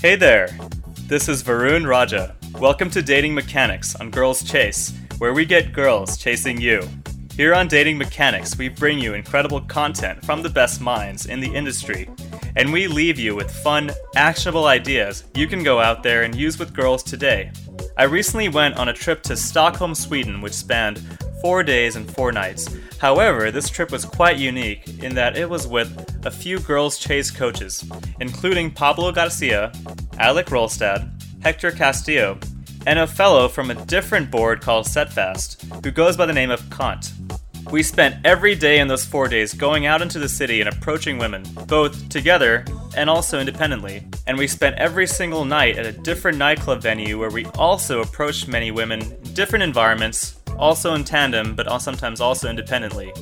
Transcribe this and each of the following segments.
Hey there, this is Varun Raja. Welcome to Dating Mechanics on Girls Chase, where we get girls chasing you. Here on Dating Mechanics, we bring you incredible content from the best minds in the industry, and we leave you with fun, actionable ideas you can go out there and use with girls today. I recently went on a trip to Stockholm, Sweden, which spanned four days and four nights. However, this trip was quite unique in that it was with a few Girls Chase coaches, including Pablo Garcia, Alec Rolstad, Hector Castillo, and a fellow from a different board called Setfast, who goes by the name of Kant. We spent every day in those four days going out into the city and approaching women, both together and also independently. And we spent every single night at a different nightclub venue where we also approached many women in different environments also in tandem, but sometimes also independently.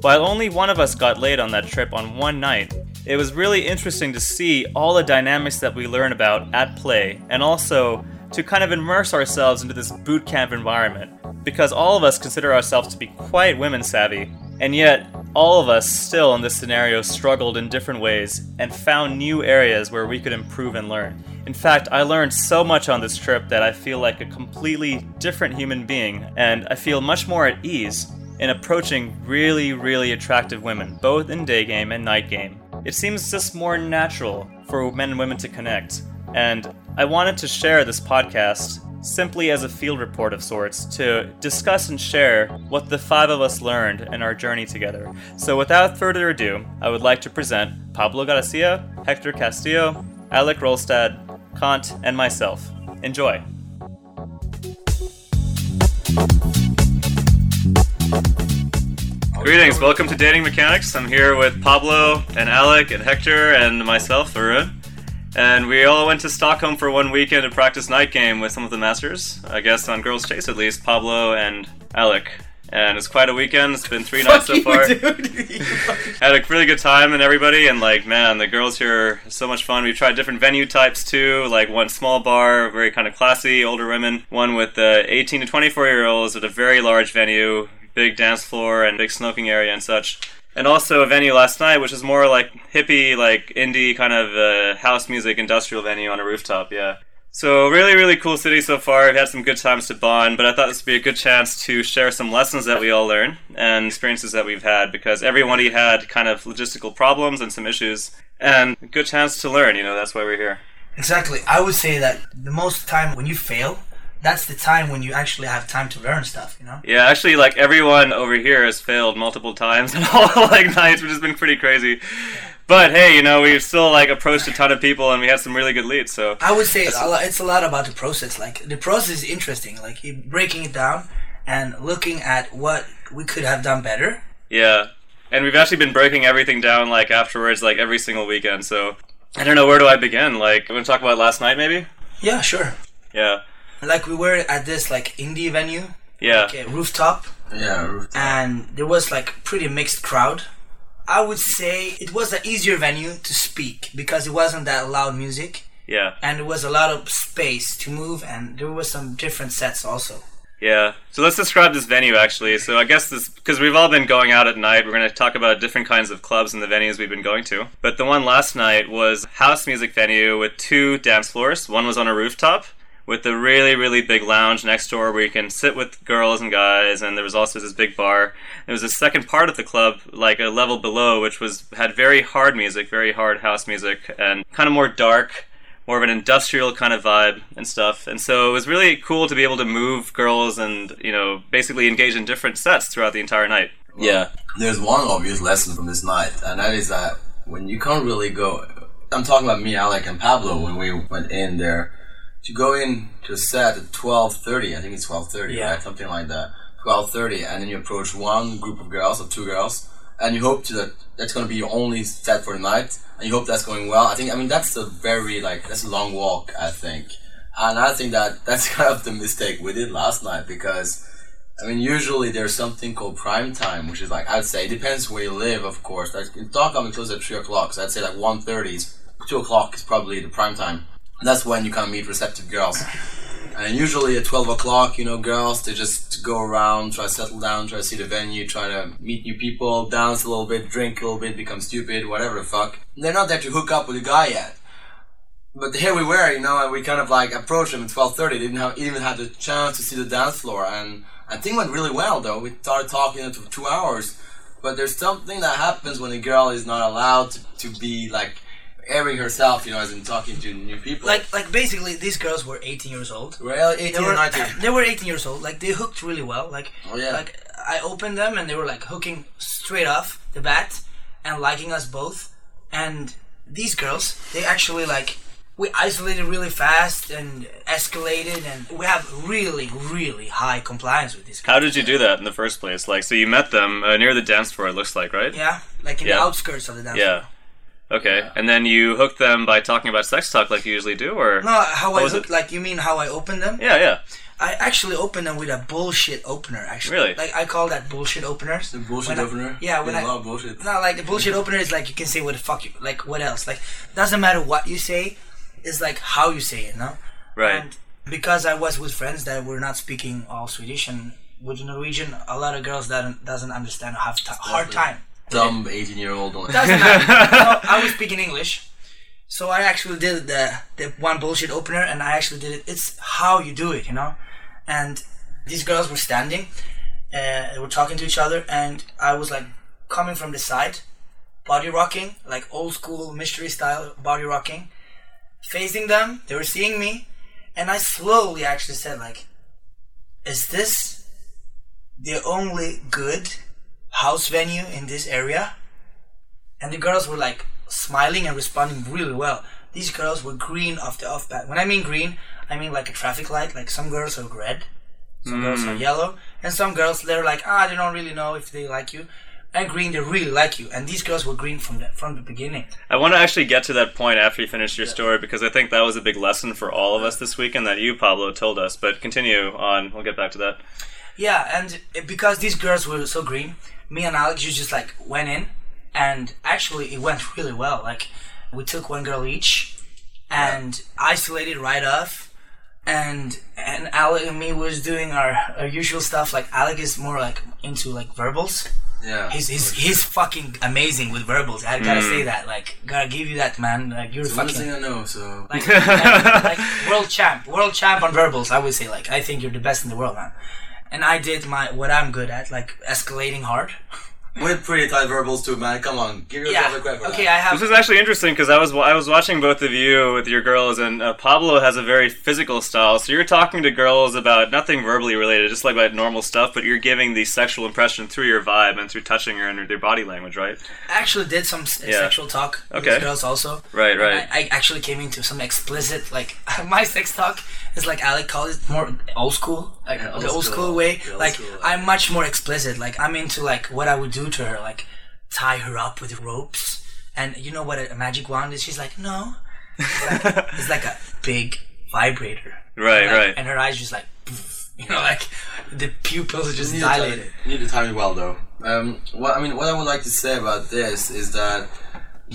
While only one of us got laid on that trip on one night, it was really interesting to see all the dynamics that we learn about at play, and also to kind of immerse ourselves into this boot camp environment. Because all of us consider ourselves to be quite women savvy, and yet all of us still in this scenario struggled in different ways and found new areas where we could improve and learn. In fact, I learned so much on this trip that I feel like a completely different human being, and I feel much more at ease in approaching really, really attractive women, both in day game and night game. It seems just more natural for men and women to connect, and I wanted to share this podcast simply as a field report of sorts to discuss and share what the five of us learned in our journey together. So, without further ado, I would like to present Pablo Garcia, Hector Castillo, Alec Rolstad, Kant, and myself. Enjoy. Greetings, welcome to Dating Mechanics. I'm here with Pablo and Alec and Hector and myself, Varun. And we all went to Stockholm for one weekend to practice night game with some of the masters. I guess on Girls Chase at least, Pablo and Alec and it's quite a weekend. It's been three nights so you, far. Had a really good time and everybody, and like man, the girls here are so much fun. We've tried different venue types too, like one small bar, very kind of classy, older women. One with uh, 18 to 24 year olds at a very large venue, big dance floor and big smoking area and such. And also a venue last night, which is more like hippie, like indie kind of uh, house music industrial venue on a rooftop. Yeah. So really, really cool city so far. We've had some good times to bond, but I thought this would be a good chance to share some lessons that we all learn and experiences that we've had because everybody had kind of logistical problems and some issues, and a good chance to learn. You know, that's why we're here. Exactly. I would say that the most time when you fail, that's the time when you actually have time to learn stuff. You know. Yeah, actually, like everyone over here has failed multiple times and all like nights, which has been pretty crazy. But hey, you know, we've still like approached a ton of people and we had some really good leads. So I would say it's a lot, it's a lot about the process. Like the process is interesting. Like breaking it down and looking at what we could have done better. yeah, and we've actually been breaking everything down like afterwards, like every single weekend. So I don't know where do I begin. Like, want to talk about last night, maybe? Yeah, sure. Yeah, Like we were at this like indie venue, yeah, like a rooftop, Yeah, rooftop. and there was like pretty mixed crowd. I would say it was an easier venue to speak because it wasn't that loud music. yeah, and it was a lot of space to move and there was some different sets also yeah. So let's describe this venue actually. So I guess this because we've all been going out at night. We're going to talk about different kinds of clubs and the venues we've been going to. But the one last night was house music venue with two dance floors. One was on a rooftop with a really really big lounge next door where you can sit with girls and guys and there was also this big bar there was a second part of the club like a level below which was had very hard music very hard house music and kind of more dark more of an industrial kind of vibe and stuff and so it was really cool to be able to move girls and you know basically engage in different sets throughout the entire night yeah There's one obvious lesson from this night, and that is that when you can't really go. I'm talking about me, Alec, and Pablo when we went in there. To go in to a set at 12:30, I think it's 12:30, Yeah. right? Something like that. 12:30, and then you approach one group of girls or two girls, and you hope to that that's going to be your only set for the night, and you hope that's going well. I think I mean that's a very like that's a long walk, I think, and I think that that's kind of the mistake we did last night because. I mean, usually there's something called prime time, which is like I'd say it depends where you live, of course. Like in Stockholm, it closes at three o'clock, so I'd say like one thirty is two o'clock is probably the prime time. That's when you of meet receptive girls. And usually at 12 o'clock, you know, girls, they just go around, try to settle down, try to see the venue, try to meet new people, dance a little bit, drink a little bit, become stupid, whatever the fuck. They're not there to hook up with a guy yet. But here we were, you know, and we kind of like approached them at 12.30. They didn't have, even had the chance to see the dance floor. And I think went really well, though. We started talking for two hours. But there's something that happens when a girl is not allowed to, to be like airing herself, you know, as in talking to new people. Like like basically these girls were 18 years old. well, They were, or 19. they were 18 years old. Like they hooked really well. Like Oh, yeah. like I opened them and they were like hooking straight off the bat and liking us both. And these girls, they actually like we isolated really fast and escalated and we have really really high compliance with these girls. How did you do that in the first place? Like, so you met them uh, near the dance floor. It looks like, right? Yeah, like in Yeah. the outskirts of the dance. Yeah. Okay, and then you hooked them by talking about sex talk like you usually do, or No, how I was hooked, like you mean how I opened them? yeah, yeah. I actually opened them with a bullshit opener. Actually, Really? like I call that bullshit openers. The bullshit When I- opener? yeah, when Yeah, I a lot of bullshit. No, like the bullshit opener is like you can say what the fuck you like. What else? Like doesn't matter what you say. It's like how you say it. No. Right. And because I was with friends that were not speaking all Swedish and with Norwegian, a lot of girls that doesn't understand have t- hard time. Dumb 18 year old. Doesn't matter. I was speaking English, so I actually did the the one bullshit opener, and I actually did it. It's how you do it, you know. And these girls were standing, uh, they were talking to each other, and I was like coming from the side, body rocking, like old school mystery style body rocking, facing them. They were seeing me, and I slowly actually said like, "Is this the only good house venue in this area?" and the girls were like smiling and responding really well. These girls were green off the off bat. When I mean green, I mean like a traffic light. Like some girls are red, some girls are yellow, and some girls they're like ah they don't really know if they like you. And green, they really like you. And these girls were green from the from the beginning. I want to actually get to that point after you finish your story because I think that was a big lesson for all of us this weekend that you, Pablo, told us. But continue on. We'll get back to that. Yeah, and because these girls were so green, me and Alex you just like went in, and actually it went really well. Like we took one girl each, and isolated right off, and and Alec and me was doing our, our usual stuff. Like Alec is more like into like verbals. Yeah. He's he's, he's fucking amazing with verbals. I gotta say mm. that. Like gotta give you that, man. Like you're It's fucking thing I know, so. like, like, like world champ, world champ on verbals. I would say like I think you're the best in the world, man. And I did my what I'm good at, like escalating hard. With pretty tight verbals too, man. Come on, give yourself Yeah. a credit for Okay, that. I have. This is actually interesting because I was I was watching both of you with your girls, and uh, Pablo has a very physical style. So you're talking to girls about nothing verbally related, just like about normal stuff, but you're giving the sexual impression through your vibe and through touching her and their body language, right? I actually did some s- Yeah. sexual talk with Okay. girls also. Right, right. I, I actually came into some explicit like my sex talk is like Alec called it more old school, like Yeah, the old old school. school way. Old like school, I'm much more explicit. Like I'm into like what I would do to her, like tie her up with ropes. And you know what a, a magic wand is? She's like, no. It's like, it's like a big vibrator. Right, Like, right. And her eyes just like, you know, like the pupils just You need to dilated. You need to time it well, though. Um, what I mean, what I would like to say about this is that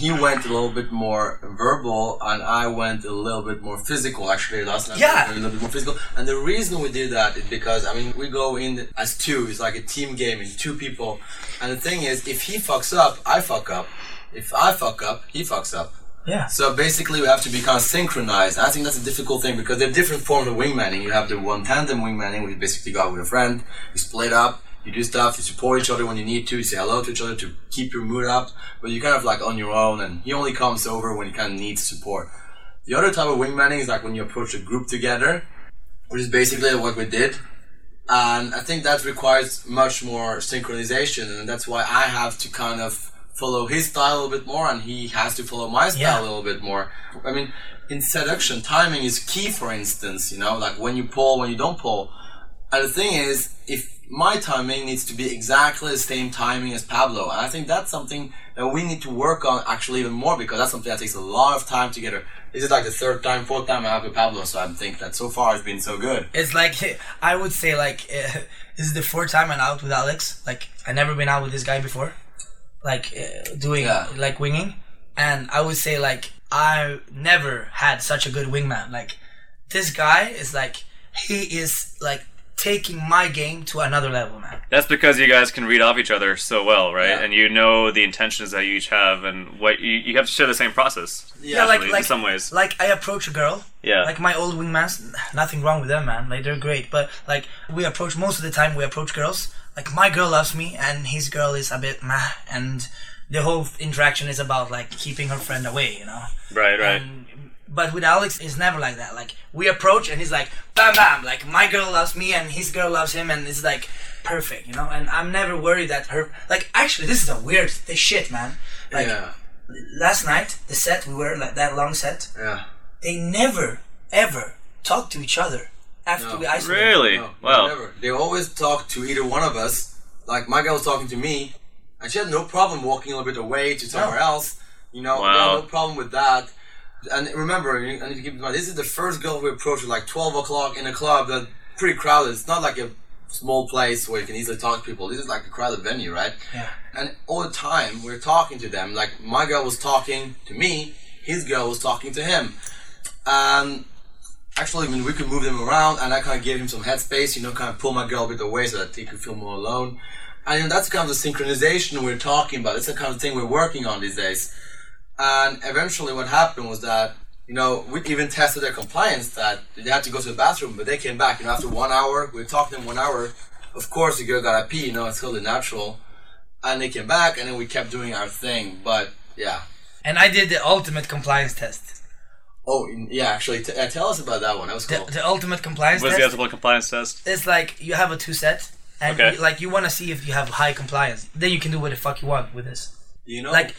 he went a little bit more verbal, and I went a little bit more physical. Actually, last night Yeah. a little bit more physical. And the reason we did that is because I mean, we go in as two. It's like a team game. It's two people. And the thing is, if he fucks up, I fuck up. If I fuck up, he fucks up. Yeah. So basically, we have to be kind of synchronized. I think that's a difficult thing because there are different forms of wingmanning. You have the one tandem wingmanning, where you basically go out with a friend, you split up, you do stuff, you support each other when you need to, you say hello to each other to keep your mood up, but you're kind of like on your own, and he only comes over when he kind of needs support. The other type of wingmanning is like when you approach a group together, which is basically what we did. And I think that requires much more synchronization, and that's why I have to kind of follow his style a little bit more, and he has to follow my style Yeah. a little bit more. I mean, in seduction, timing is key, for instance, you know, like when you pull, when you don't pull. And the thing is, if my timing needs to be exactly the same timing as Pablo, and I think that's something that we need to work on actually even more because that's something that takes a lot of time to get her. This is like the third time, fourth time I have with Pablo, so I think that so far it's been so good. It's like I would say like uh, this is the fourth time I'm out with Alex. Like I never been out with this guy before, like uh, doing Yeah. like winging, and I would say like I never had such a good wingman. Like this guy is like he is like taking my game to another level, man. That's because you guys can read off each other so well, right? Yeah. And you know the intentions that you each have, and what you, you have to share the same process. Yeah, like like in some ways. Like I approach a girl. Yeah. Like my old wingmans, nothing wrong with them, man. Like they're great, but like we approach most of the time we approach girls. Like my girl loves me, and his girl is a bit meh, and the whole interaction is about like keeping her friend away, you know. right, right. And, but with Alex, it's never like that. Like we approach, and he's like, bam, bam. Like my girl loves me, and his girl loves him, and it's like perfect, you know. And I'm never worried that her. Like actually, this is a weird this shit, man. Like yeah, last night, the set we were like that long set. yeah. They never ever talk to each other after No. we isolated. really? No, well, never. They always talk to either one of us. Like my girl was talking to me, and she had no problem walking a little bit away to somewhere else. You know, Wow. no problem with that. And remember, I need to keep in mind, this is the first girl we approached at like 12 o'clock in a club that's pretty crowded. It's not like a small place where you can easily talk to people. This is like a crowded venue, right? Yeah. And all the time we're talking to them. Like my girl was talking to me, his girl was talking to him. And actually, I mean, we could move them around, and I kind of gave him some headspace. You know, kind of pull my girl a bit away so that he could feel more alone. And you know, that's kind of the synchronization we're talking about. It's the kind of thing we're working on these days. And eventually, what happened was that you know we even tested their compliance that they had to go to the bathroom, but they came back. You know, after one hour, we talked to them one hour. Of course, the girl got a pee. You know, it's totally natural. And they came back, and then we kept doing our thing. But yeah. And I did the ultimate compliance test. Oh yeah, actually, t- uh, tell us about that one. That was The, cool. the ultimate compliance test. what's the test. ethical compliance test? It's like you have a two set, and Okay. you- like you want to see if you have high compliance. Then you can do what the fuck you want with this. you know, Like,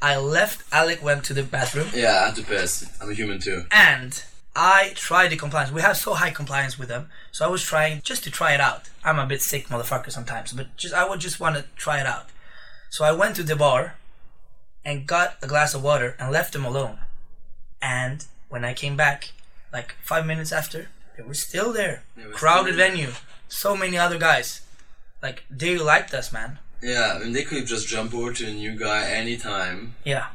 I left. Alec went to the bathroom, yeah, I had to piss. I'm a human too. and I tried the compliance. We have so high compliance with them, so I was trying just to try it out. I'm a bit sick, motherfucker, sometimes, but just I would just want to try it out. So I went to the bar, and got a glass of water and left them alone. And when I came back, like five minutes after, they were still there. Were Crowded still venue, so many other guys. Like they liked us, man. Yeah, and they could just jump over to a new guy anytime. Yeah.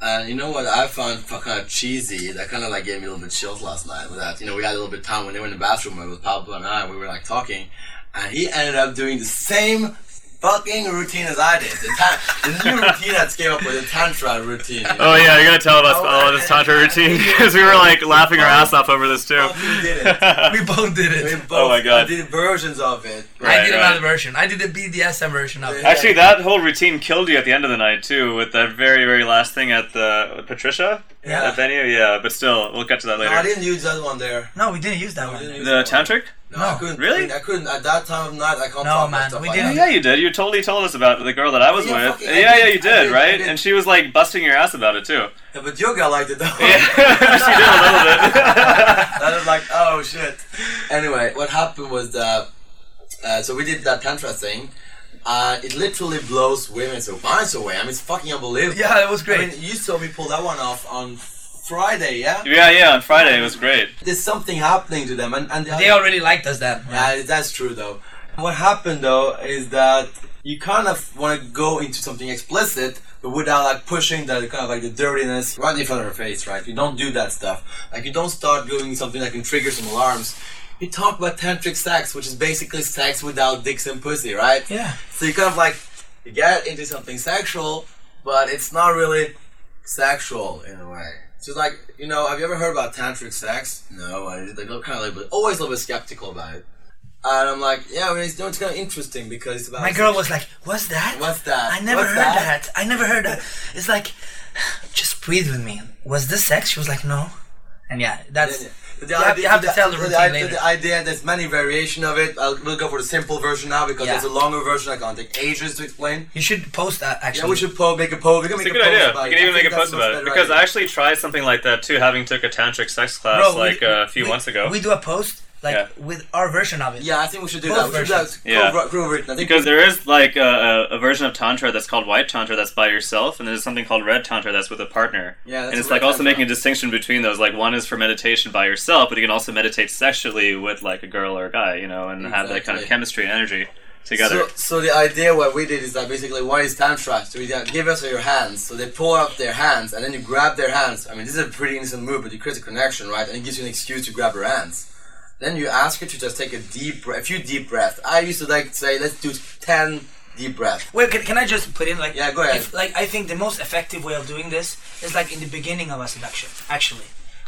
And you know what I found kind of cheesy? That kind of like gave me a little bit chills last night. With that, you know, we had a little bit of time when they were in the bathroom. It was Pablo and I. We were like talking, and he ended up doing the same fucking routine as I did. The, ta- the new routine that came up with the tantra routine. You oh, know? Oh yeah, you're gonna tell us Oh, all this tantra routine because we were like laughing our ass off over this too. Fucking did it. We both did We it. both Oh my God. did versions of it. Right, I did right. another version. I did the BDSM version of it. Actually, that whole routine killed you at the end of the night too, with that very, very last thing at the Patricia Yeah. at venue. Yeah, but still, we'll get to that No, I didn't use that one there. No, we didn't use that No, we one. use the that one. Tantric? No, I couldn't. Really? I couldn't at that time of night. I can't No, talk about man, stuff we like didn't. that. Yeah, you did. You totally told us about the girl that I was Yeah, with. fucking- yeah, did, yeah, you did, did, right? did. And she was like busting your ass about it too. Yeah, but your girl liked it though. Yeah, she did a little bit. I was like, oh shit. Anyway, what happened was that, uh, so we did that tantra thing. Uh, it literally blows women's minds away. I mean, it's fucking unbelievable. Yeah, it was great. I mean, you saw me pull that one off on Friday, yeah? yeah, yeah. On Friday, it was great. There's something happening to them, and, and They already liked us then. Yeah, that's true though. What happened though is that you kind of want to go into something explicit, but without like pushing the kind of like the dirtiness right in front of her face, right? You don't do that stuff. Like you don't start doing something that can trigger some alarms. You talk about tantric sex, which is basically sex without dicks and pussy, right? Yeah. So you kind of like you get into something sexual, but it's not really sexual in a way. So like you know, have you ever heard about tantric sex? No, I like kind of like always a little bit skeptical about it. And I'm like, yeah, I mean, it's, it's kind of interesting because it's about My girl was like, "What's that? What's that? I never What's heard that?" that? I never heard that." It's like, just breathe with me. Was this sex? She was like, "No." And yeah, that's The you have, you have to tell the the, routine idea, later. the idea, there's many variation of it. I'll, we'll go for the simple version now because Yeah. there's a longer version. I can't take ages to explain. You should post that actually. Yeah, we should po- make a post. We can It's make a good post idea. about You can even make a post about it better because I actually tried something like that too, having took a tantric sex class Bro, we- like uh, a few we- months ago. We do a post like Yeah. with our version of it. Yeah, I think we should do Both that. We should do that. Yeah. Co- co-written. I Because there is like a, a, a version of tantra that's called white tantra that's by yourself, and there's something called red tantra that's with a partner. Yeah, that's and it's like also tantra. making a distinction between those. Like one is for meditation by yourself, but you can also meditate sexually with like a girl or a guy, you know, and have that kind of chemistry and energy together. So, so the idea what we did is that basically what is tantra? So you give us your hands. So they pull up their hands and then you grab their hands. I mean, this is a pretty innocent move, but you create a connection, right? And it gives you an excuse to grab their hands. Then you ask her to just take a deep, breath, a few deep breaths. I used to like say, let's do ten deep breaths. Wait, can, can I just put in like? Yeah, go ahead. If, like, I think the most effective way of doing this is like in the beginning of a seduction. Actually,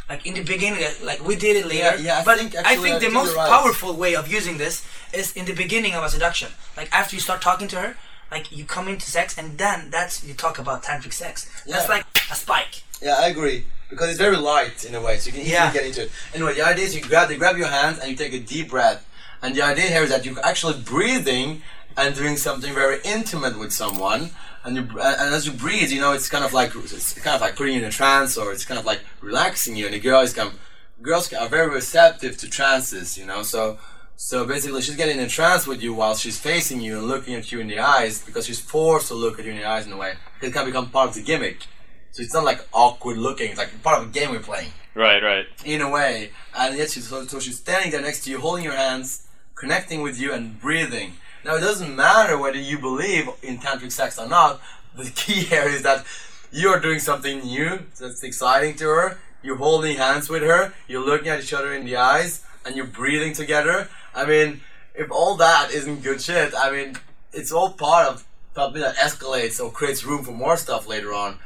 like in the beginning, uh, like we did it later. Yeah, yeah, I but think I actually, think I the think most right. powerful way of using this is in the beginning of a seduction. Like after you start talking to her, like you come into sex, and then that's you talk about tantric sex. That's like a spike. Yeah, I agree. Because it's very light in a way, so you can easily Yeah. get into it. Anyway, the idea is you grab, they grab your hands and you take a deep breath. And the idea here is that you're actually breathing and doing something very intimate with someone. And you, and as you breathe, you know, it's kind of like it's kind of like putting you in a trance, or it's kind of like relaxing you. And the girl is kind of, girls are very receptive to trances, you know. So so basically, she's getting in a trance with you while she's facing you and looking at you in the eyes because she's forced to look at you in the eyes in a way. It can become part of the gimmick. So it's not like awkward looking. It's like part of a game we're playing Right, right. in a way. And yet she's so, so she's standing there next to you, holding your hands, connecting with you, and breathing. Now it doesn't matter whether you believe in tantric sex or not. The key here is that you are doing something new that's exciting to her. You're holding hands with her. You're looking at each other in the eyes, and you're breathing together. I mean, if all that isn't good shit, I mean, it's all part of something that escalates or creates room for more stuff later on.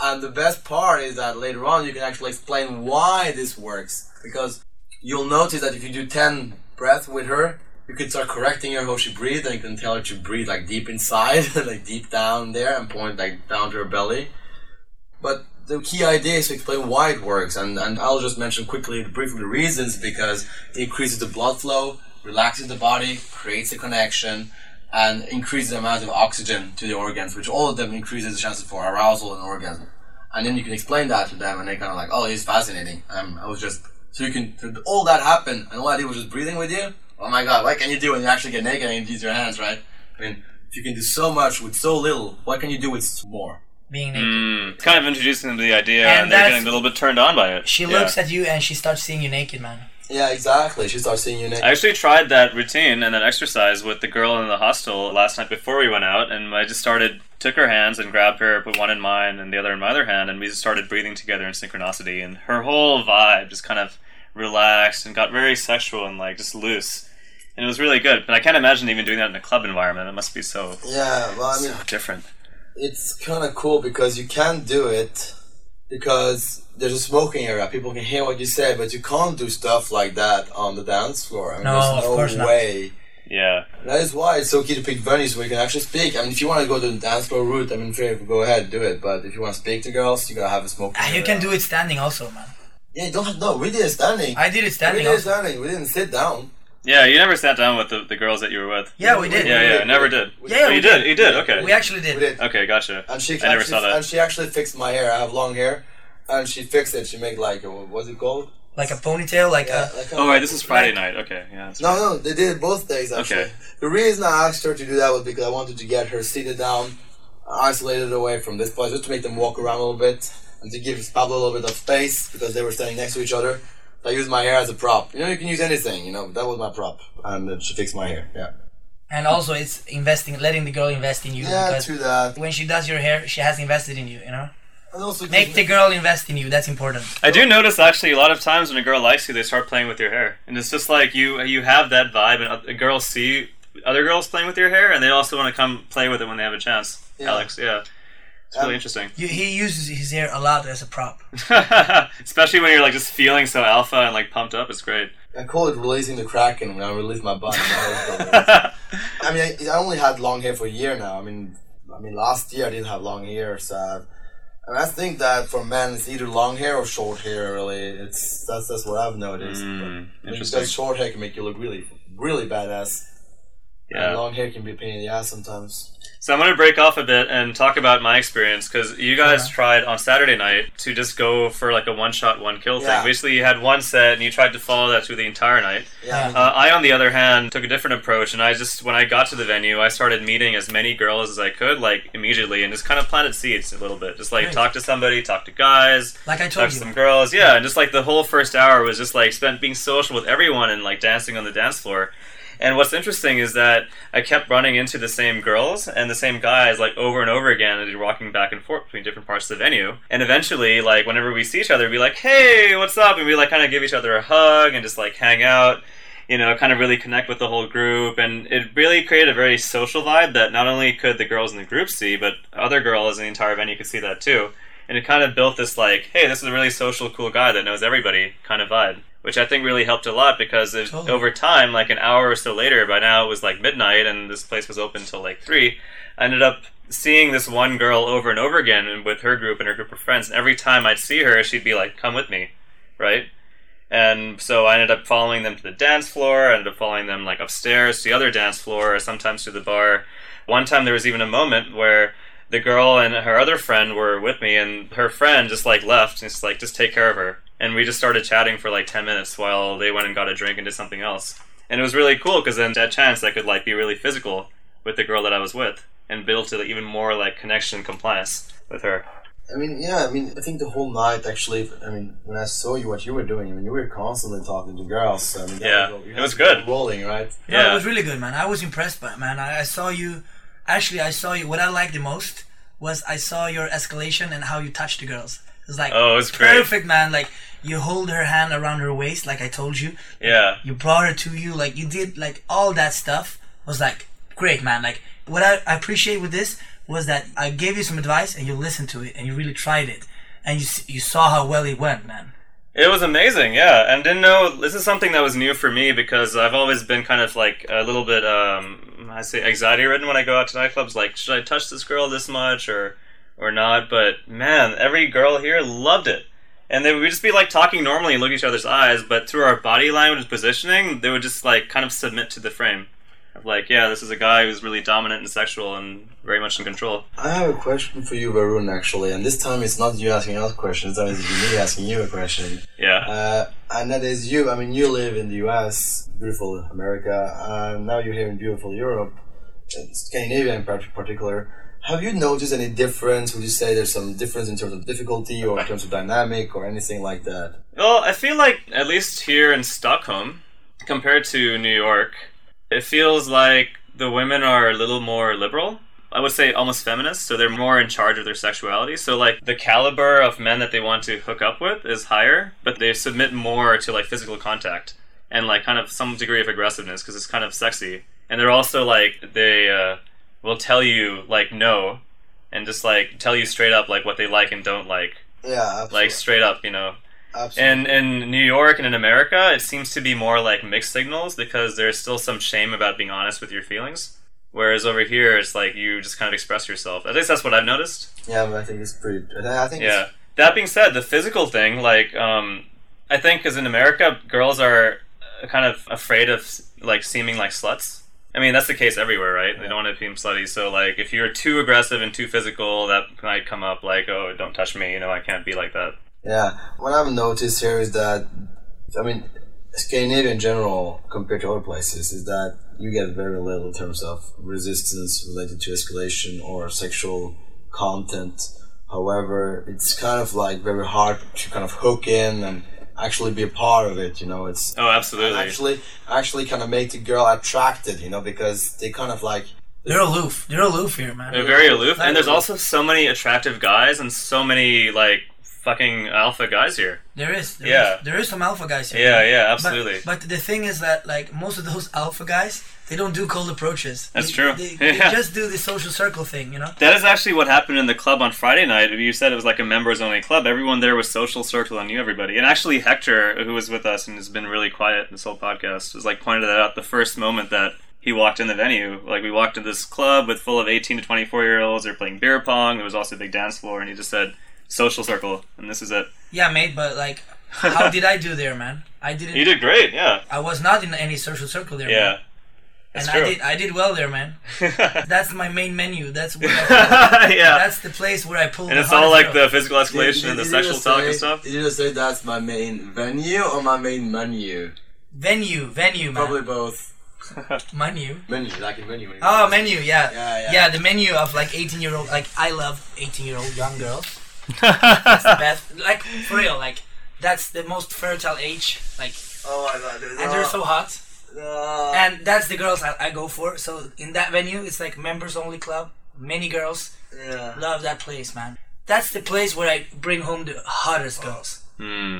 And the best part is that later on you can actually explain why this works. Because you'll notice that if you do 10 breaths with her, you can start correcting her how she breathes and you can tell her to breathe like deep inside, like deep down there and point like down to her belly. But the key idea is to explain why it works, and, and I'll just mention quickly, briefly, the reasons because it increases the blood flow, relaxes the body, creates a connection, and increases the amount of oxygen to the organs, which all of them increases the chances for arousal and orgasm. And then you can explain that to them, and they kind of like, oh, it's fascinating. Um, I was just so you can all that happened, and all I did was just breathing with you. Oh my God, what can you do when you actually get naked and you use your hands, right? I mean, if you can do so much with so little, what can you do with more? Being naked. Mm, kind of introducing them to the idea, And and, they're getting a little bit turned on by it. She Yeah. looks at you and she starts seeing you naked, man. Yeah, exactly. She starts seeing you naked. I actually tried that routine and that exercise with the girl in the hostel last night before we went out, and I just started, took her hands and grabbed her, put one in mine and the other in my other hand, and we just started breathing together in synchronicity, and her whole vibe just kind of relaxed and got very sexual and like just loose. And it was really good, but I can't imagine even doing that in a club environment. It must be so, yeah, well, I mean, so different. it's kind of cool because you can do it because there's a smoking area. People can hear what you say, but you can't do stuff like that on the dance floor. I mean, No, there's of no course not. way. Yeah. That is why it's so key to pick venues where you can actually speak. I mean, if you want to go to the dance floor route, I mean, go ahead, do it. But if you want to speak to girls, you gotta have a smoking Ah, you can do it standing also, man. Yeah, you don't have, no, we did it standing. I did it we standing did it standing. We didn't sit down. Yeah, you never sat down with the, the girls that you were with. Yeah, we did. Yeah, yeah, never did. We Yeah, Oh, we you did, you did, okay. We actually did. We did. Okay, gotcha. And she I never actually, saw that. And she actually fixed my hair. I have long hair, and she fixed it. She made like a, what's it called? Like a ponytail, like Yeah, a. like a- Oh, right, this is Friday night. Okay, yeah. That's No, no, they did it both days actually. Okay. The reason I asked her to do that was because I wanted to get her seated down, isolated away from this place, just to make them walk around a little bit and to give Pablo a little bit of space because they were standing next to each other. So I used my hair as a prop. You know, you can use anything. You know, that was my prop, and then she fixed my hair. Yeah. And also, it's investing, letting the girl invest in you Yeah, because true that. when she does your hair, she has invested in you. You know, And also, make the girl invest in you. That's important. I do notice actually a lot of times when a girl likes you, they start playing with your hair, and it's just like you you have that vibe, and oth- girls see other girls playing with your hair, and they also want to come play with it when they have a chance. Yeah. Alex, yeah, it's really Um, interesting, he uses his hair a lot as a prop. especially when you're like just feeling so alpha and like pumped up. It's great. I call it releasing the kraken when I release my butt. I mean, I, I only had long hair for a year now. I mean, I mean, last year I didn't have long hair, so. I, mean, I think that for men it's either long hair or short hair. Really, it's that's that's what I've noticed. Mm, But, I mean, interesting. because short hair can make you look really, really badass. And Yeah. long hair can be a pain in the ass sometimes. So I'm going to break off a bit and talk about my experience because you guys Yeah. tried on Saturday night to just go for like a one shot, one kill Yeah. thing. Basically, you had one set and you tried to follow that through the entire night. Yeah. Uh, I, on the other hand, took a different approach, and I just, when I got to the venue, I started meeting as many girls as I could, like immediately, and just kind of planted seeds a little bit. Just like talk to somebody, talk to guys, Like I talk told to some girls, yeah, and just like the whole first hour was just like spent being social with everyone and like dancing on the dance floor. And what's interesting is that I kept running into the same girls and the same guys like over and over again, and walking back and forth between different parts of the venue. And eventually, like whenever we see each other, we'd be like, "Hey, what's up?" And we like kind of give each other a hug and just like hang out. You know, kind of really connect with the whole group, and it really created a very social vibe that not only could the girls in the group see, but other girls in the entire venue could see that too. And it kind of built this like, "Hey, this is a really social, cool guy that knows everybody" kind of vibe which I think really helped a lot because it, Totally. over time, like an hour or so later, by now it was like midnight and this place was open till like three. I ended up seeing this one girl over and over again with her group and her group of friends. And every time I'd see her, she'd be like, "Come with me," right? And so I ended up following them to the dance floor. I ended up following them like upstairs to the other dance floor, or sometimes to the bar. One time there was even a moment where the girl and her other friend were with me, and her friend just like left and just like just take care of her. And we just started chatting for like ten minutes while they went and got a drink and did something else. And it was really cool because then that chance I could like be really physical with the girl that I was with and build to even more like connection and compliance with her. I mean, yeah, I mean, I think the whole night actually. I mean, when I saw you, what you were doing, I mean, you were constantly talking to girls. So, I mean, Yeah, was, it was good. Rolling, right? No, Yeah. it was really good, man. I was impressed by it, man. I, I saw you. Actually, I saw you. What I liked the most was I saw your escalation and how you touched the girls. It was like Oh, it was great. perfect, man. Like you hold her hand around her waist, like I told you. Yeah. You brought her to you, like you did, like all that stuff was like great, man. Like what I, I appreciate with this was that I gave you some advice and you listened to it and you really tried it and you you saw how well it went, man. It was amazing, yeah, and didn't know this is something that was new for me because I've always been kind of like a little bit, um, I say anxiety ridden when I go out to nightclubs. Like, should I touch this girl this much or or not? But man, every girl here loved it, and they would just be like talking normally and look at each other's eyes, but through our body language and positioning, they would just like kind of submit to the frame of like, yeah, this is a guy who's really dominant and sexual and very much in control. I have a question for you, Varun, actually, and this time it's not you asking us questions, this time it's me asking you a question. Yeah, Uh, and that is you. I mean, you live in the U.S., beautiful America, and now you're here in beautiful Europe, Scandinavia in particular. Have you noticed any difference? Would you say there's some difference in terms of difficulty or in terms of dynamic or anything like that? Well, I feel like at least here in Stockholm, compared to New York, it feels like the women are a little more liberal. I would say almost feminist, so they're more in charge of their sexuality. So like the caliber of men that they want to hook up with is higher, but they submit more to like physical contact and like kind of some degree of aggressiveness because it's kind of sexy. And they're also like they uh, will tell you like no, and just like tell you straight up like what they like and don't like, Yeah, absolutely. like straight up, you know. absolutely. And in New York and in America, it seems to be more like mixed signals because there's still some shame about being honest with your feelings. Whereas over here, it's like you just kind of express yourself. At least that's what I've noticed. yeah, but I think it's pretty. I think Yeah. That being said, the physical thing, like, um, I think, because in America, girls are kind of afraid of like seeming like sluts. I mean, that's the case everywhere, right? They don't want to seem slutty. So, like, if you're too aggressive and too physical, that might come up like, "Oh, don't touch me," you know, I can't be like that. yeah. What I've noticed here is that, I mean, Scandinavia in general, compared to other places, is that you get very little in terms of resistance related to escalation or sexual content. However, it's kind of like very hard to kind of hook in and actually be a part of it. You know, it's Oh, absolutely. actually actually kind of make the girl attracted. You know, because they kind of like They're aloof. They're aloof here, man. They're very aloof, and there's also so many attractive guys and so many like fucking alpha guys here. There is. There Yeah. is. There is some alpha guys here. Yeah, yeah, absolutely. But, the thing is that like most of those alpha guys, they don't do cold approaches. That's They- true. They, they just do the social circle thing, you know. that is actually what happened in the club on Friday night. You said it was like a members only club. Everyone there was social circle and knew everybody. And actually, Hector, who was with us and has been really quiet this whole podcast, was like pointed that out the first moment that he walked in the venue. Like we walked into this club with full of 18 to 24 year olds. They're playing beer pong. There was also a big dance floor, and he just said social circle, and this is it. Yeah, mate. But like, how did I do there, man? I didn't. You did great. Yeah. I was not in any social circle there. Yeah. Man. That's and true. I did. I did well there, man. That's my main menu. That's where. I, yeah. That's the place where I pull. and the it's all like girl. the physical escalation and the sexual talk and stuff. Did you just say that's my main venue or my main menu? venue, venue, man. Probably both. Menu. Menu, like a menu. Oh, menu. yeah. Yeah. Yeah, yeah. the menu of like 18 year old. Like I love 18 year old young girls. That's the best. Like for real. Like that's the most fertile age. Like Oh my god, dude. and they're so hot. Uh, and that's the girls I, I go for. So in that venue, it's like members only club. Many girls yeah. love that place, man. That's the place where I bring home the hottest girls. Hmm.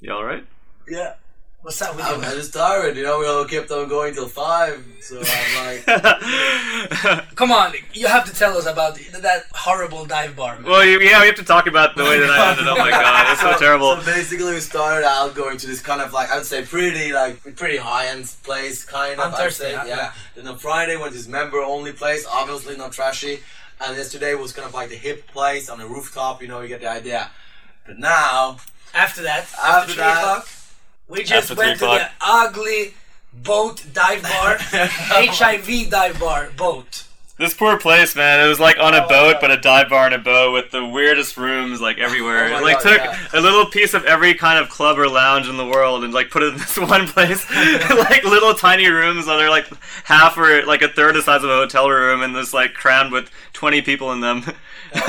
You all right? Yeah. What's up with you? I'm, man? I'm just tired, you know. We all kept on going till five, so I'm like, Come on, you have to tell us about the, that horrible dive bar. Man. well, yeah, we have to talk about the way that I ended. Oh my god, it's so terrible. So basically, we started out going to this kind of like I'd say pretty like pretty high end place, kind of. On I'd Thursday, say, yeah, yeah. yeah. Then on Friday went this member only place, obviously not trashy. And yesterday was kind of like the hip place on the rooftop. You know, you get the idea. But now, After that, after, After three that- o'clock, we just After went to the o'clock. ugly boat dive bar, HIV dive bar boat. This poor place, man. It was like on a Oh, boat, but a dive bar on a boat with the weirdest rooms like everywhere. Oh it like God, took yeah. a little piece of every kind of club or lounge in the world and like put it in this one place. like little tiny rooms that are like half or like a third the size of a hotel room and there's like crammed with 20 people in them.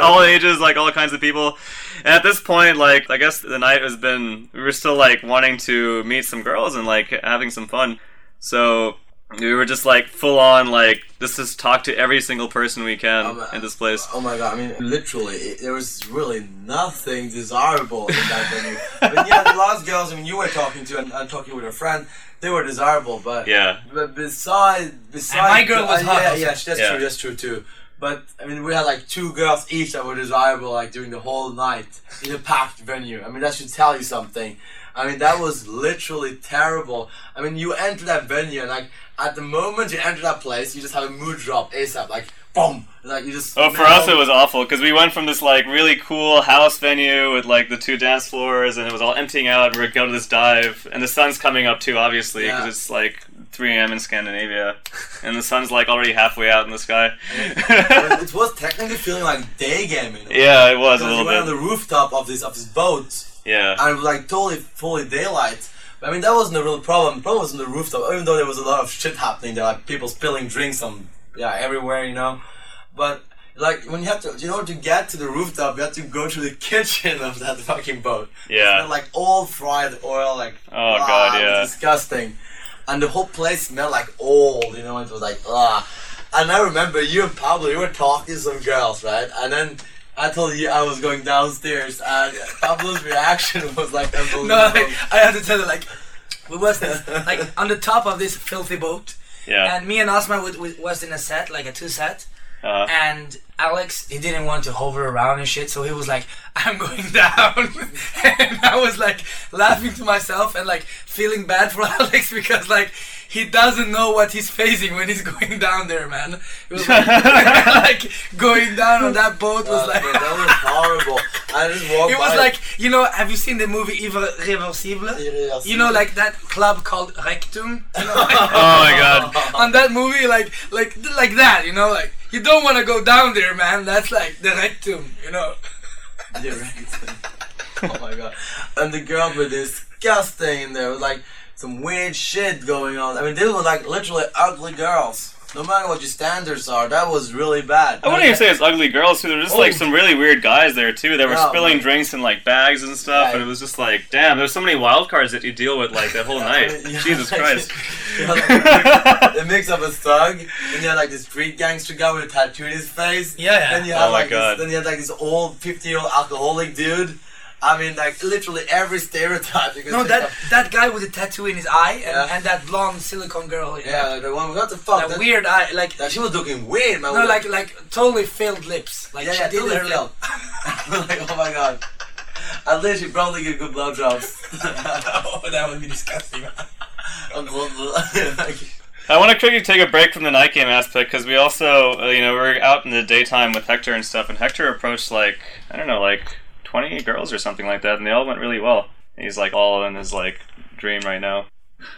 all ages, like all kinds of people. And at this point, like I guess the night has been we were still like wanting to meet some girls and like having some fun. So we were just like full on like this is talk to every single person we can Oh, in this place. Oh my god! I mean, literally, it, there was really nothing desirable in that venue. I mean, yeah, the last girls, I mean, you were talking to and, and talking with a friend, they were desirable, but Yeah. But beside, beside, my girl was uh, Yeah, yeah, that's Yeah. true. That's true too. But I mean, we had like two girls each that were desirable, like during the whole night in a packed venue. I mean, that should tell you something. I mean, that was literally terrible. I mean, you enter that venue and like at the moment you enter that place, you just have a mood drop ASAP, like boom, like you just. Oh, for us it was awful because we went from this like really cool house venue with like the two dance floors and it was all emptying out. and We're going to this dive and the sun's coming up too, obviously, because Yeah. it's like 3 a.m. in Scandinavia and the sun's like already halfway out in the sky. It was technically feeling like day gaming. yeah, it was a Because you little went on the rooftop of this of this boat. Yeah. and it was like totally fully daylight. I mean, that wasn't a real problem. The problem was on the rooftop, even though there was a lot of shit happening there, like people spilling drinks on, yeah, everywhere, you know. But like when you have to, in order to get to the rooftop, you have to go to the kitchen of that fucking boat. Yeah. Like all fried oil, like Oh, ah, God, it yeah. disgusting. And the whole place smelled like old, you know. It was like ah. And I remember you and Pablo, you were talking to some girls, right? And then. I told you I was going downstairs, and Pablo's reaction was like unbelievable. No, like, I had to tell you, like, we was this, like on the top of this filthy boat, Yeah. and me and Osman was, was- was in a set, like a two set, Uh, and Alex, he didn't want to hover around and shit, so he was like, I'm going down. and I was like laughing to myself and like feeling bad for Alex because like he doesn't know what he's facing when he's going down there, man. It was like, like going down on that boat was Uh, like. but that was horrible. I just walked It was by- like, you know, have you seen the movie Irreversible? You know, like that club called Rectum? You know, like- oh my god. on that movie, like, like, like that, you know, like, you don't want to go down there, man. That's like the Rectum, you know. Oh my god. And the girls were disgusting there. Was like some weird shit going on. I mean, they were like literally ugly girls. No matter what your standards are, that was really bad. I wouldn't even say it's ugly girls too. There were just like Oh. some really weird guys there too. They were Yeah, spilling man. drinks in like bags and stuff, Yeah. and it was just like, damn. There's so many wild cards that you deal with like that whole night. Yeah, Jesus Christ. Yeah, like, mix up a thug, and you had like this street gangster guy with a tattoo in his face. Yeah, yeah. Then you oh had Oh my like God. this, then you had like this old fifty year old alcoholic dude. I mean, like literally every stereotype. You could No, that of. that guy with the tattoo in his eye and, Yeah. and that blonde silicone girl. Yeah, like the one. What the fuck? That That, weird eye, like that she was looking weird, man. no, like like totally filled lips. Like yeah, she yeah, did totally her felt. like, oh my god. At least she probably get good blowjobs. oh, that would be disgusting. I want to quickly take a break from the night game aspect because we also, uh, you know, we are out in the daytime with Hector and stuff, and Hector approached like I don't know, like 20 girls or something like that, and they all went really well. He's like all in his like dream right now.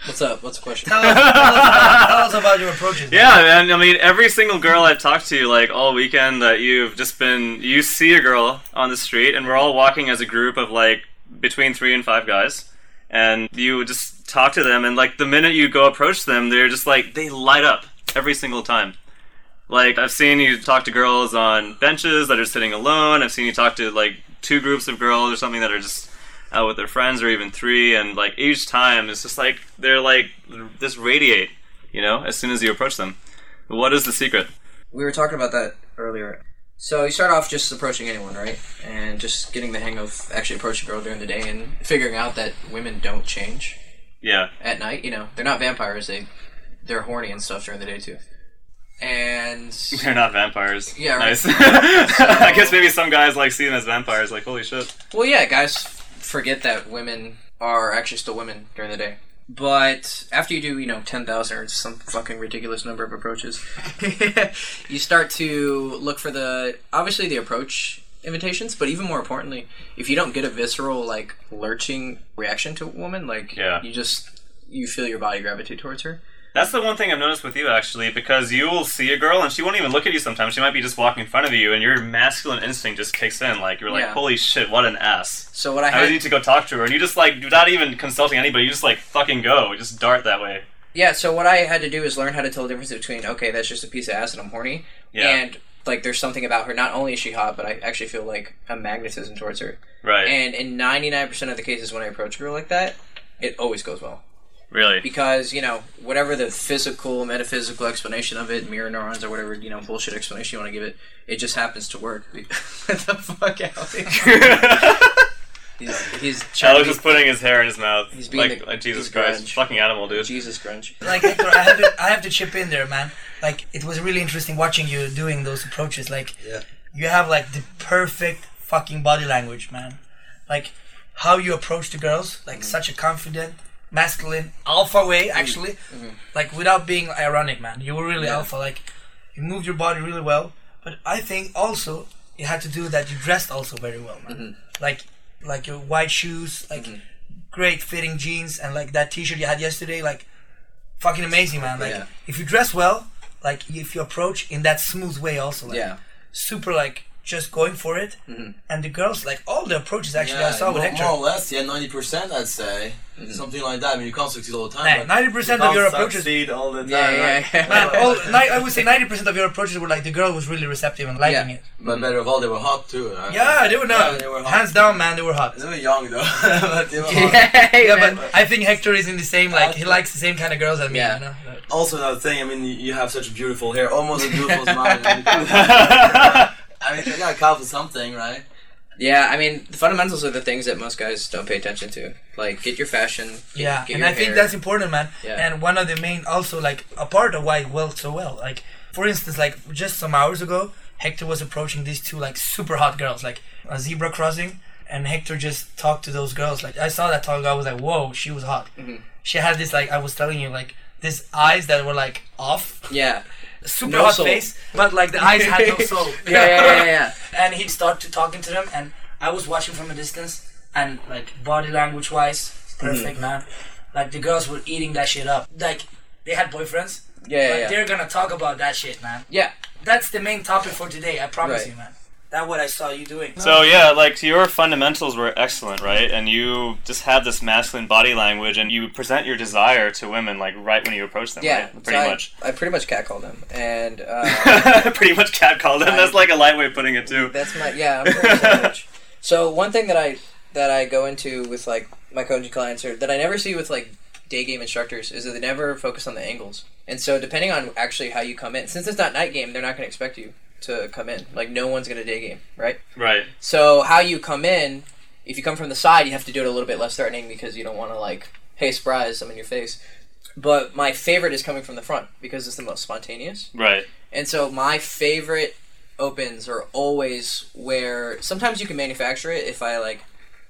What's up? What's the question? tell, us, tell, us, tell us about your approaches. man. Yeah, man. I mean, every single girl I've talked to, like all weekend, that you've just been, you see a girl on the street, and we're all walking as a group of like between three and five guys, and you just talk to them, and like the minute you go approach them, they're just like they light up every single time. Like I've seen you talk to girls on benches that are sitting alone. I've seen you talk to like two groups of girls or something that are just out with their friends or even three, and like each time it's just like they're like just radiate, you know, as soon as you approach them. What is the secret? We were talking about that earlier. So you start off just approaching anyone, right? And just getting the hang of actually approaching a girl during the day and figuring out that women don't change Yeah, at night. You know, they're not vampires. They they're horny and stuff during the day too. And they're not vampires. Yeah, right. nice. I guess maybe some guys like see them as vampires. Like holy shit. well, yeah, guys forget that women are actually still women during the day. But after you do, you know, 10,000 or some fucking ridiculous number of approaches, you start to look for the, obviously, the approach invitations, but even more importantly, if you don't get a visceral, like, lurching reaction to a woman, like, Yeah. you just, you feel your body gravitate towards her. That's the one thing I've noticed with you actually, because you will see a girl and she won't even look at you sometimes. She might be just walking in front of you, and your masculine instinct just kicks in. Like you're like, Yeah. holy shit, what an ass. So what I I had, need to go talk to her, and you just like without even consulting anybody, you just like fucking go, just dart that way. Yeah, so what I had to do is learn how to tell the difference between okay, that's just a piece of ass and I'm horny, Yeah. and like there's something about her. Not only is she hot, but I actually feel like a magnetism towards her. Right. And in 99% of the cases when I approach a girl like that, it always goes well really. because you know whatever the physical, metaphysical explanation of it, mirror neurons or whatever you know bullshit explanation you want to give it, it just happens to work. Get the fuck out! he's he's Alex to is putting his hair in his mouth. He's being like, the- like Jesus he's Christ, grunge. fucking animal, dude. Jesus grunge. like Hector, I have to I have to chip in there, man. Like it was really interesting watching you doing those approaches. Like Yeah. you have like the perfect fucking body language, man. Like how you approach the girls, like mm. such a confident, masculine, alpha way, mm-hmm. actually. Mm-hmm. Like without being ironic, man. You were really Yeah. alpha. Like you moved your body really well. But I think also it had to do that you dressed also very well, man. Mm-hmm. Like like your white shoes, like great fitting jeans, and like that T-shirt you had yesterday, like fucking amazing, man. Like Yeah. if you dress well, like if you approach in that smooth way, also, like Yeah. super like just going for it, Mm-hmm. and the girls like all the approaches actually I saw with Hector. more or less, yeah, ninety percent, I'd say, something like that. I mean, you can't succeed all the time. Nah, but Ninety percent of your approaches, all the time. Yeah, yeah, yeah. man. All, ni- I would say ninety percent of your approaches were like the girl was really receptive and liking Yeah. it. But better of all, they were hot too. Right? Yeah, they were not Yeah, they were hot. hands down, man. They were hot. They were young though. but they were hot. yeah, Yeah, man. but I think Hector is in the same like he likes the same kind of girls as me. Yeah. You know? Also, another thing. I mean, you, you have such beautiful hair, almost as beautiful as mine. I mean, you gotta count for something, right? Yeah, I mean, the fundamentals are the things that most guys don't pay attention to. Like, get your fashion. Get, Yeah, get and your I think that's important, man. Yeah. And one of the main, also like a part of why it worked so well. Like, for instance, like just some hours ago, Hector was approaching these two like super hot girls, like a zebra crossing, and Hector just talked to those girls. Like, I saw that tall girl, I was like, whoa, she was hot. Mm-hmm. She had this like I was telling you like this eyes that were like off, Yeah. Super No hot soul. face, but like the eyes had no soul. Yeah, yeah, yeah, yeah. and he started to talking to them and I was watching from a distance and like body language wise perfect Mm-hmm. man like the girls were eating that shit up like they had boyfriends Yeah, yeah, yeah. they're gonna talk about that shit man Yeah. that's the main topic for today I promise Right. you man that's what I saw you doing So yeah, like your fundamentals were excellent, right? And you just have this masculine body language, and you present your desire to women like right when you approach them. Yeah, right? so pretty I, much. I pretty much catcalled them, and uh, pretty much catcalled them. I- That's like a light way of putting it too. that's my yeah. I'm. So one thing that I that I go into with like my coaching clients or that I never see with like day game instructors is that they never focus on the angles. And so depending on actually how you come in, since it's not night game, they're not going to expect you to come in. Like no one's to day game, right? Right. So how you come in, if you come from the side, you have to do it a little bit less threatening because you don't want to like, hey, surprise, I'm in your face. But my favorite is coming from the front because it's the most spontaneous. Right. And so my favorite opens are always where sometimes you can manufacture it if I like,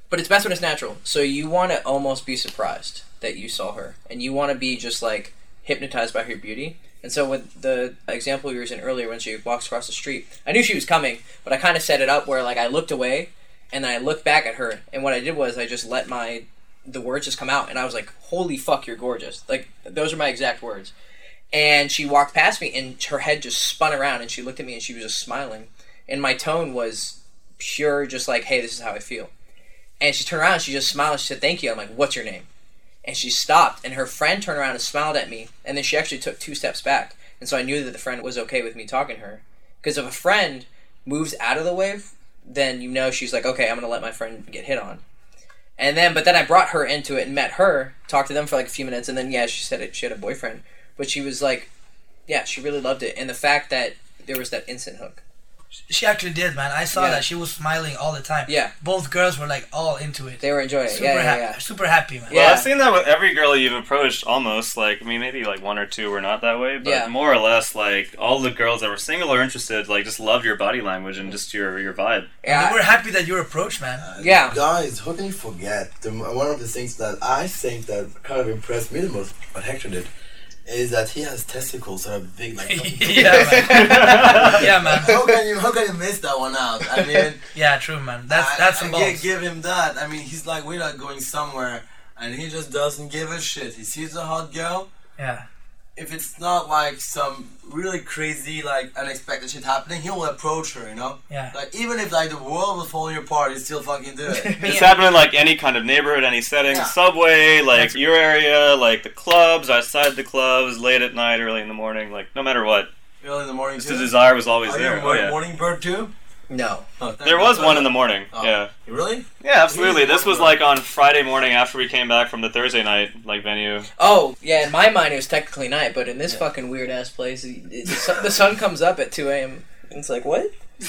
but it's best when it's natural. So you want to almost be surprised that you saw her, and you want to be just like hypnotized by her beauty. And so with the example you were using earlier, when she walks across the street, I knew she was coming, but I kind of set it up where like I looked away, and then I looked back at her, and what I did was I just let my the words just come out, and I was like, "Holy fuck, you're gorgeous!" Like those are my exact words. And she walked past me, and her head just spun around, and she looked at me, and she was just smiling. And my tone was pure, just like, "Hey, this is how I feel." And she turned around, and she just smiled. And she said, "Thank you." I'm like, "What's your name?" And she stopped, and her friend turned around and smiled at me, and then she actually took two steps back. And so I knew that the friend was okay with me talking to her, because if a friend moves out of the way, then you know she's like, "Okay, I'm gonna let my friend get hit on." And then, but then I brought her into it and met her, talked to them for like a few minutes, and then yeah, she said it. She had a boyfriend, but she was like, yeah, she really loved it, and the fact that there was that instant hook. She actually did, man. I saw Yeah. that she was smiling all the time. Yeah. Both girls were like all into it. They were enjoying it. super yeah, yeah, happy. yeah. Super happy, man. Well, Yeah. I've seen that with every girl you've approached, almost. Like, I mean, maybe like one or two were not that way, but Yeah. more or less, like all the girls that were single or interested, like just loved your body language and just your your vibe. And Yeah, we're happy that you're approached, man. Uh, yeah. Guys, how can you forget? The, one of the things that I think that kind of impressed me the most, what Hector did, is that he has testicles that are big like. yeah, man. yeah, man. how can you how can you miss that one out? I mean, Yeah, true, man. That's I- that's I some gi- balls. give him that. I mean, he's like we're not going somewhere, and he just doesn't give a shit. He sees a hot girl. Yeah. If it's not like some really crazy, like unexpected shit happening, he will approach her. You know, Yeah. like even if like the world was falling apart, he still fucking do it. It's happening in like any kind of neighborhood, any setting, Yeah. subway, like your area, like the clubs, outside the clubs, late at night, early in the morning, like no matter what, Early in the morning just too. the desire was always Are you there. Oh, a Oh, mor- yeah. morning bird too? No. Oh, There was one in the morning. Oh. Yeah. Really? Yeah, absolutely. This was like on Friday morning after we came back from the Thursday night like venue. Oh, yeah. In my mind, it was technically night, but in this fucking weird ass place, it- it- the sun, the sun comes up at two a.m. And it's like what?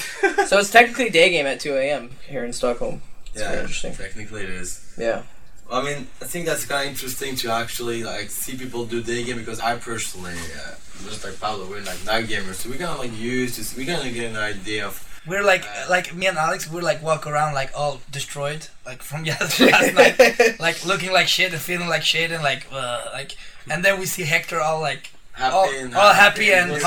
so it's technically day game at two a.m. here in Stockholm. It's very interesting. Technically, it is. Yeah. I mean, I think that's kind of interesting to actually like see people do day game because I personally, uh, just like Pablo, we're like night gamers, so we kind of like used to, we kind of get an idea of. We're like like me and Alex. We're like walk around like all destroyed, like from last last night, like looking like shit and feeling like shit and like uh, like. And then we see Hector all like Happy all, and all happy and let's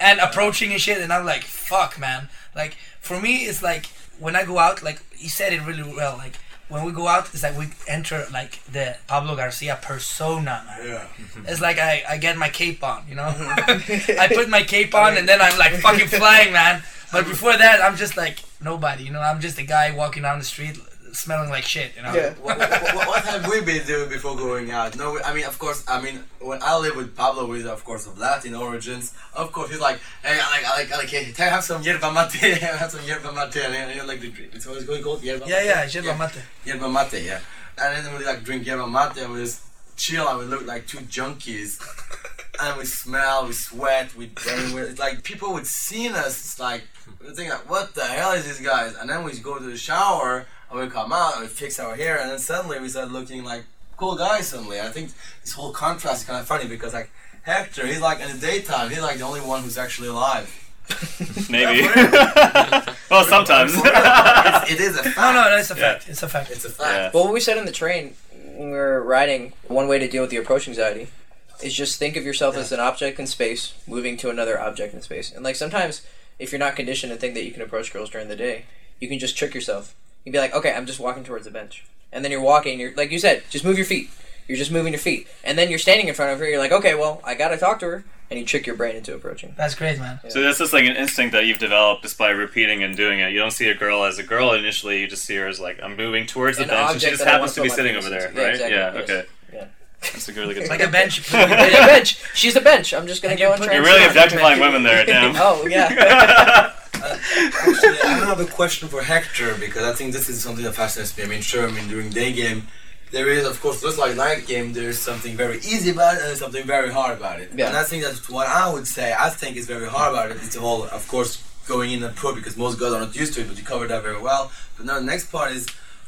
and approaching and shit. And I'm like, fuck, man. Like for me, it's like when I go out, like he said it really well. Like when we go out, it's like we enter like the Pablo Garcia persona, man. Yeah. Mm-hmm. It's like I, I get my cape on, you know. Mm-hmm. I put my cape on and then I'm like fucking flying, man. But before that, I'm just like nobody, you know. I'm just a guy walking down the street smelling like shit, you know. Yeah. what, what, what, what have we been doing before going out? No, I mean, of course, I mean, when I live with Pablo, with of course of Latin origins, of course, he's like, hey, I like, I like, I like, hey, can I have some yerba mate? have some yerba mate, and you know, like, the drink. It's always going called yerba Yeah, mate. yeah, yerba mate. Yerba mate, yeah. And then we like drink yerba mate and we just chill and we look like two junkies. and we smell, we sweat, we and we're, it's like people would see us, it's like we think like, what the hell is these guys? And then we go to the shower and we come out and we fix our hair and then suddenly we start looking like cool guys suddenly. I think this whole contrast is kind of funny because like Hector, he's like in the daytime, he's like the only one who's actually alive. Maybe. Yeah, well, sometimes. It's- it is a fact. No, no, no, it's a Yeah. fact. It's a fact. It's a fact. Yeah. Well, what we said on the train when we were riding, one way to deal with the approach anxiety is just think of yourself as an object in space moving to another object in space. And like sometimes, if you're not conditioned to think that you can approach girls during the day, you can just trick yourself. You'd be like, okay, I'm just walking towards the bench, and then you're walking. You're like you said, just move your feet. You're just moving your feet, and then you're standing in front of her. You're like, okay, well, I gotta talk to her, and you trick your brain into approaching. That's great, man. So that's just like an instinct that you've developed just by repeating and doing it. You don't see a girl as a girl initially. You just see her as like I'm moving towards the An bench, and she just happens to to be sitting over there, see. Yeah, right? exactly, Yeah. yes. Okay. Yeah. That's a really good. Like a bench. Like a bench. She's a bench. I'm just gonna And go and put- try You're really sit on her. objectifying women there, damn. Oh yeah. Actually, I have a question for Hector because I think this is something that fascinates me. I mean, sure, I mean, during day game, there is, of course, just like night game, there's something very easy about it and something very hard about it. Yeah. And I think that's what I would say. I think is very hard about it. It's all, of course, going in and pro because most girls are not used to it, but you covered that very well. But now the next part is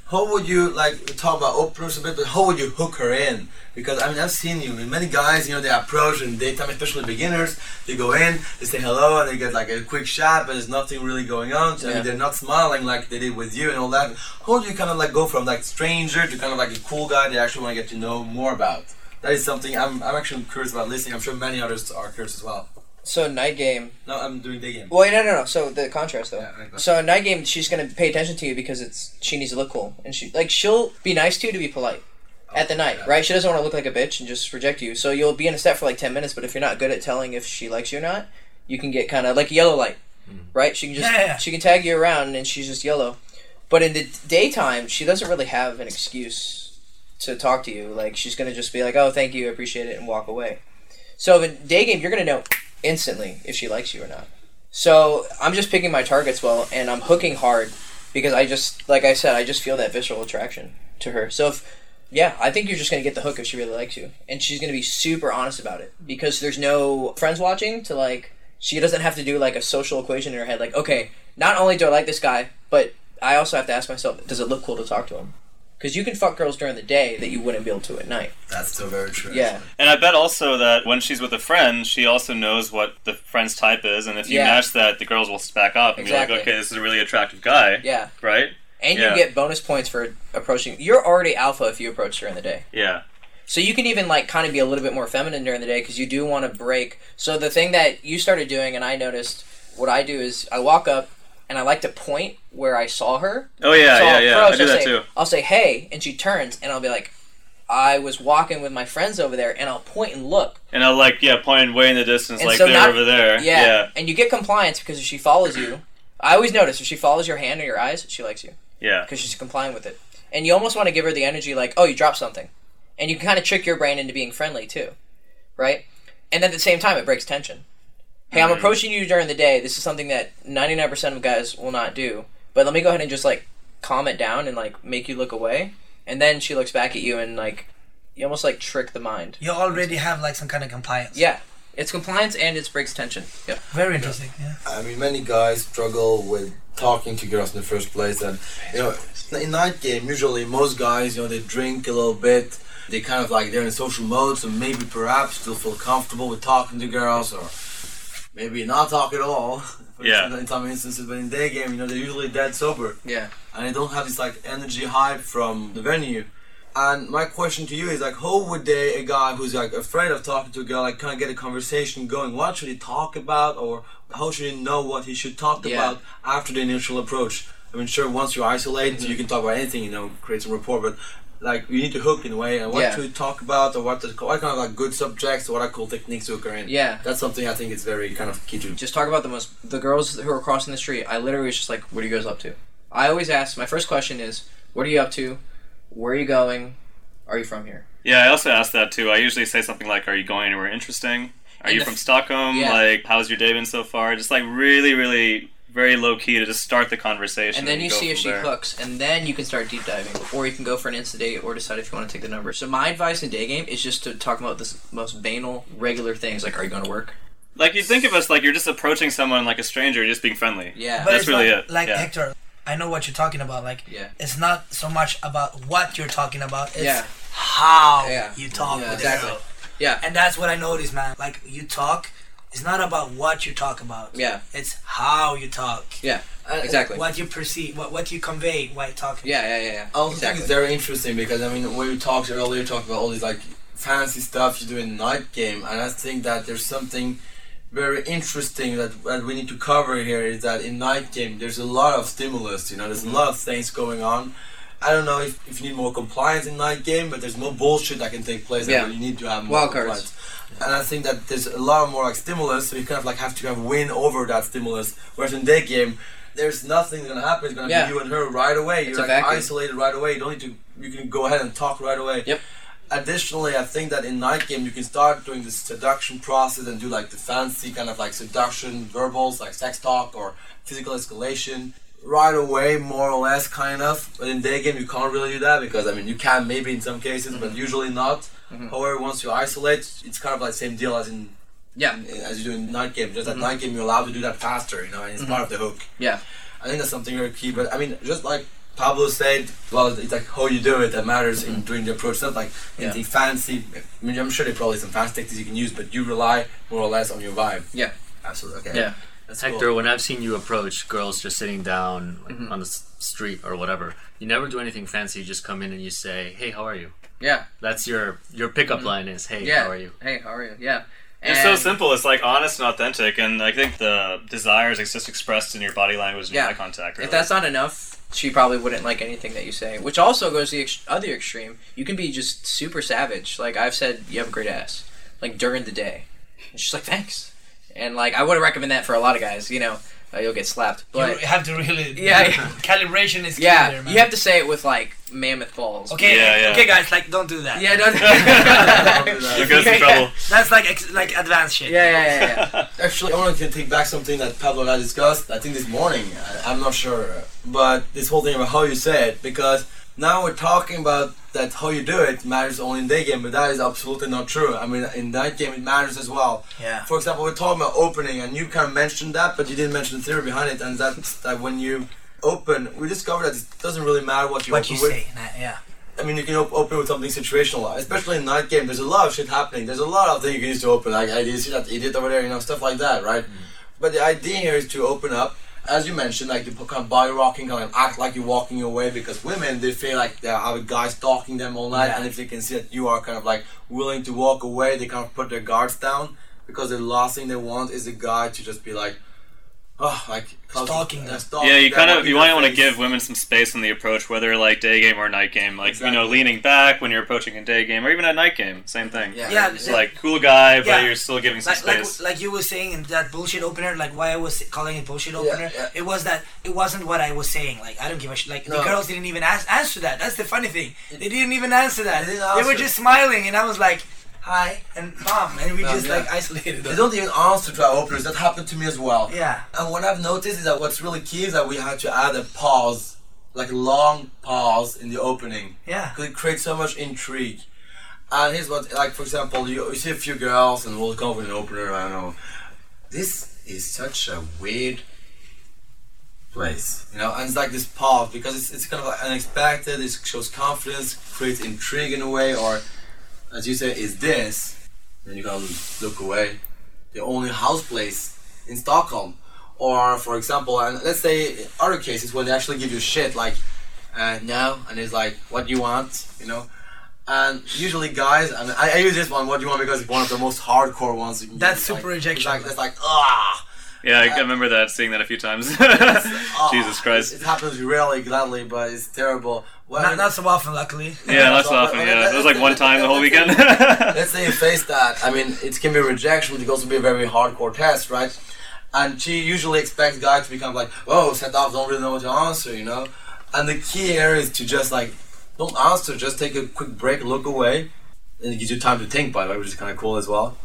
how would you like talk about openers a bit, but how would you hook her in? Because I mean I've seen you many guys, you know, they approach in daytime, especially beginners, they go in, they say hello and they get like a quick shot, but there's nothing really going on. So I mean, they're not smiling like they did with you and all that. How do you kind of like go from like stranger to kind of like a cool guy they actually want to get to know more about? That is something I'm, I'm actually curious about listening. I'm sure many others are curious as well. So night game. No, I'm doing day game. Wait, no, no, no. So the contrast though. Yeah, right. So night game, she's gonna pay attention to you because it's she needs to look cool, and she like she'll be nice to you to be polite oh, at the night, yeah. right? She doesn't want to look like a bitch and just reject you. So you'll be in a set for like ten minutes, but if you're not good at telling if she likes you or not, you can get kind of like yellow light, hmm. right? She can just Yeah, yeah, yeah. she can tag you around and she's just yellow. But in the daytime, she doesn't really have an excuse to talk to you. Like she's gonna just be like, "Oh, thank you, I appreciate it," and walk away. So in day game, you're gonna know instantly if she likes you or not. So I'm just picking my targets well, and I'm hooking hard because I just, like I said, I just feel that visceral attraction. to her. So if yeah, I think you're just gonna get the hook if she really likes you, and she's gonna be super honest about it because there's no friends watching to like. She doesn't have to do like a social equation in her head. Like, okay, not only do I like this guy, but I also have to ask myself, does it look cool to talk to him? Because you can fuck girls during the day that you wouldn't be able to at night. That's still very true. Yeah, And I bet also that when she's with a friend, she also knows what the friend's type is, and if you Yeah. match that, the girls will back up and Exactly. be like, "Okay, this is a really attractive guy." yeah, Right? and Yeah. you get bonus points for approaching. You're already alpha if you approach during the day. Yeah. So you can even like kind of be a little bit more feminine during the day because you do want to break. So the thing that you started doing, and I noticed, what I do is I walk up and I like to point where I saw her. Oh yeah, So yeah, I'll yeah. approach, I do I'll that say, too. I'll say hey, and she turns, and I'll be like, I was walking with my friends over there, and I'll point and look. And I'll like, yeah, point way in the distance, And like so they're not- over there. Yeah. yeah, and you get compliance because if she follows you. I always notice if she follows your hand or your eyes, she likes you yeah. because she's complying with it. And you almost want to give her the energy like, oh, you dropped something. And you can kind of trick your brain into being friendly too, right? And at the same time, it breaks tension. Hey, I'm approaching you during the day. This is something that 99% of guys will not do. But let me go ahead and just like calm it down and like make you look away. And then she looks back at you and like, you almost like trick the mind. You already have like some kind of compliance. Yeah. It's compliance and it breaks tension. Yep. Very interesting. Yeah. I mean, many guys struggle with talking to girls in the first place, and you know, in night game, usually most guys, you know, they drink a little bit. They kind of like they're in social mode, so maybe perhaps they'll feel comfortable with talking to girls, or maybe not talk at all. Yeah. In some instances, but in day game, you know, they're usually dead sober, Yeah. and they don't have this like energy hype from the venue. And my question to you is like, how would they, a guy who's like afraid of talking to a girl, like kind of get a conversation going? What should he talk about, or how should he know what he should talk Yeah. about after the initial approach? I mean, sure, once you isolate, mm-hmm. you can talk about anything, you know, create some rapport, but like you need to hook in a way, and what Yeah. to talk about, or what to, what kind of like good subjects, or what are cool techniques to occur in. Yeah. That's something I think is very kind of key to. just talk about the most the girls who are crossing the street. I literally was just like, "What are you guys up to?" I always ask. My first question is, "What are you up to? Where are you going? Are you from here?" Yeah, I also ask that too. I usually say something like, "Are you going anywhere interesting? Are And you the from f- Stockholm? Yeah. Like, how's your day been so far?" Just like really, really, very low key to just start the conversation. And then you see if she there. hooks, and then you can start deep diving, or you can go for an instant date, or decide if you want to take the number. So my advice in day game is just to talk about the most banal, regular things like, "Are you going to work?" Like you think of us like you're just approaching someone like a stranger, just being friendly. Yeah, But That's really like, it, Like yeah. Hector, I know what you're talking about. Like yeah, it's not so much about what you're talking about. It's Yeah. how Yeah. you talk Yeah, with exactly. girl. yeah, And that's what I noticed, man. Like you talk, it's not about what you talk about. yeah, It's how you talk. yeah. Uh, and- Exactly. What you perceive, what what you convey while talking. Yeah, yeah, yeah, yeah. I also exactly. think it's very interesting because I mean, when we talked earlier, talked about all these like fancy stuff you do in night game, and I think that there's something very interesting that, that we need to cover here is that in night game there's a lot of stimulus. You know, there's a mm-hmm. lot of things going on. I don't know if, if you need more compliance in night game, but there's more bullshit that can take place. Yeah. and you need to have more Wild cards. And I think that there's a lot more like stimulus, so you kind of like have to kind of win over that stimulus. Whereas in day game, there's nothing gonna happen. It's gonna Yeah. be you and her right away. You're like isolated right away. You don't need to. You can go ahead and talk right away. Yep. Additionally, I think that in night game you can start doing this seduction process and do like the fancy kind of like seduction verbals, like sex talk or physical escalation right away, more or less, kind of. But in day game you can't really do that because I mean you can maybe in some cases, but Mm-hmm. usually not. However, once you isolate, it's kind of like same deal as in Yeah, as you do in night game. Just Mhm. that night game, you're allowed to do that faster, you know, and it's part of the hook. Yeah. I think that's something very key. But I mean, just like Pablo said, well, it's like how you do it that matters in doing the approach. It's not like Mm-hmm. Yeah. fancy. I mean, I'm sure there's probably some fast techniques you can use, but you rely more or less on your vibe. Yeah. Absolutely. Okay. Yeah. That's Hector, cool. when I've seen you approach girls just sitting down like, Mhm. on the street or whatever, you never do anything fancy. You just come in and you say, "Hey, how are you?" Yeah, That's your your pickup Mhm. line is, "Hey, yeah. how are you?" Hey, how are you? Yeah. It's so simple. It's like honest and authentic, and I think the desires is just expressed in your body language and Yeah. eye contact. Really. If that's not enough, she probably wouldn't like anything that you say. Which also goes the ex- other extreme. You can be just super savage. Like I've said, you have a great ass. Like during the day, and she's like, thanks. And like I wouldn't recommend that for a lot of guys. You know, uh, you'll get slapped. But you have to really. Yeah, yeah. Calibration is key yeah, there, man. you have to say it with like mammoth balls. Okay, Yeah, yeah. okay, guys, like don't do that. Yeah, don't. Don't do that. You'll get us in trouble. That's like ex- like advanced shit. Yeah, yeah, yeah, yeah. Actually, I want to take back something that Pablo and I discussed. I think this morning. I, I'm not sure, but this whole thing about how you say it, because now we're talking about that how you do it matters only in day game, but that is absolutely not true. I mean, in that game it matters as well. Yeah. For example, we're talking about opening, and you kind of mentioned that, but you didn't mention the theory behind it, and that's that when you open, we discovered that it doesn't really matter what you What open you with. say? Yeah. I mean, you can op- open with something situational, especially in night game. There's a lot of shit happening. There's a lot of things you can use to open. Like, I did you see that idiot over there, you know, stuff like that, right? Mm. But the idea here is to open up, as you mentioned, like the kind of body rocking, kind of act like you're walking away because women they feel like they have a guy stalking them all night, Yeah. and if they can see that you are kind of like willing to walk away, they kind of put their guards down because the last thing they want is a guy to just be like, oh, like Stalking them. stalking Yeah, you kind of you might want to give women some space in the approach, whether like day game or night game. Like you know, leaning back when you're approaching a day game, or even a night game, same thing. Yeah, Yeah, It's like cool guy, but you're still giving some Like, like, space. like you were saying in that bullshit opener, like why I was calling it bullshit opener, yeah. it was that it wasn't what I was saying. Like I don't give a shit. Like the girls didn't even ask, answer that. That's the funny thing. They didn't even answer that. They They, were just smiling, and I was like, "Hi," and mom, and we just yeah. like isolated They don't even answer to our openers. That happened to me as well. Yeah. And what I've noticed is that what's really key is that we had to add a pause, like a long pause in the opening. Yeah. Because it creates so much intrigue. And here's what, like, for example, you, you see a few girls and we'll come with an opener, I don't know. This is such a weird place, you know, and it's like this pause because it's, it's kind of like unexpected, it shows confidence, creates intrigue in a way, or as you say, is this, then you gotta look away. The only house place in Stockholm. Or, for example, and let's say other cases when they actually give you shit, like, uh, no, and it's like, what do you want, you know? And usually, guys, and I, I use this one, what do you want, because it's one of the most hardcore ones. That's use, like, super rejection. It's like, that's like, ah! Yeah, I remember that, seeing that a few times. ah. Jesus Christ. It, happens rarely, gladly, but it's terrible. Well, Not, not so often, luckily. Yeah, not so So, often. but- Yeah, but- it was like one time the whole weekend. let's say you face that. I mean, it can be rejection, but it can also be a very hardcore test, right? And she usually expects guys to become like, "Oh, set off, don't really know what to answer," you know. And the key here is to just like, don't answer, just take a quick break, look away, and it gives you time to think, by the way, which is kind of cool as well.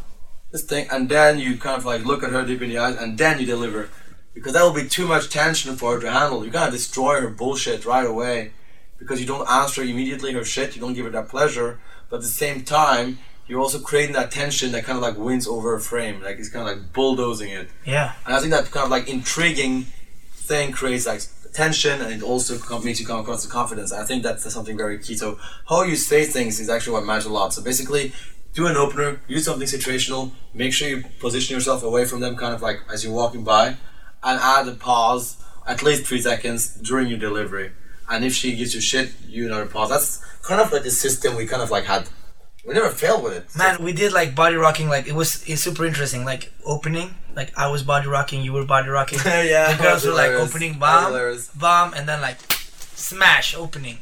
Just thing, and then you kind of like look at her deep in the eyes, and then you deliver, because that will be too much tension for her to handle. You gotta destroy her bullshit right away, because you don't answer immediately her shit. You don't give her that pleasure, but at the same time, you're also creating that tension that kind of like wins over a frame. Like it's kind of like bulldozing it. Yeah. And I think that kind of like intriguing thing creates like tension and it also makes you come across the confidence. I think that's something very key. So how you say things is actually what matters a lot. So basically, do an opener, use something situational, make sure you position yourself away from them kind of like as you're walking by, and add a pause at least three seconds during your delivery. And if she gives you shit, you another pause. That's kind of like the system we kind of like had. We never failed with it. Man, we did like body rocking. Like it was it's super interesting. Like opening, like I was body rocking, you were body rocking. yeah, the girls were like opening That's bomb, bomb, and then like smash opening,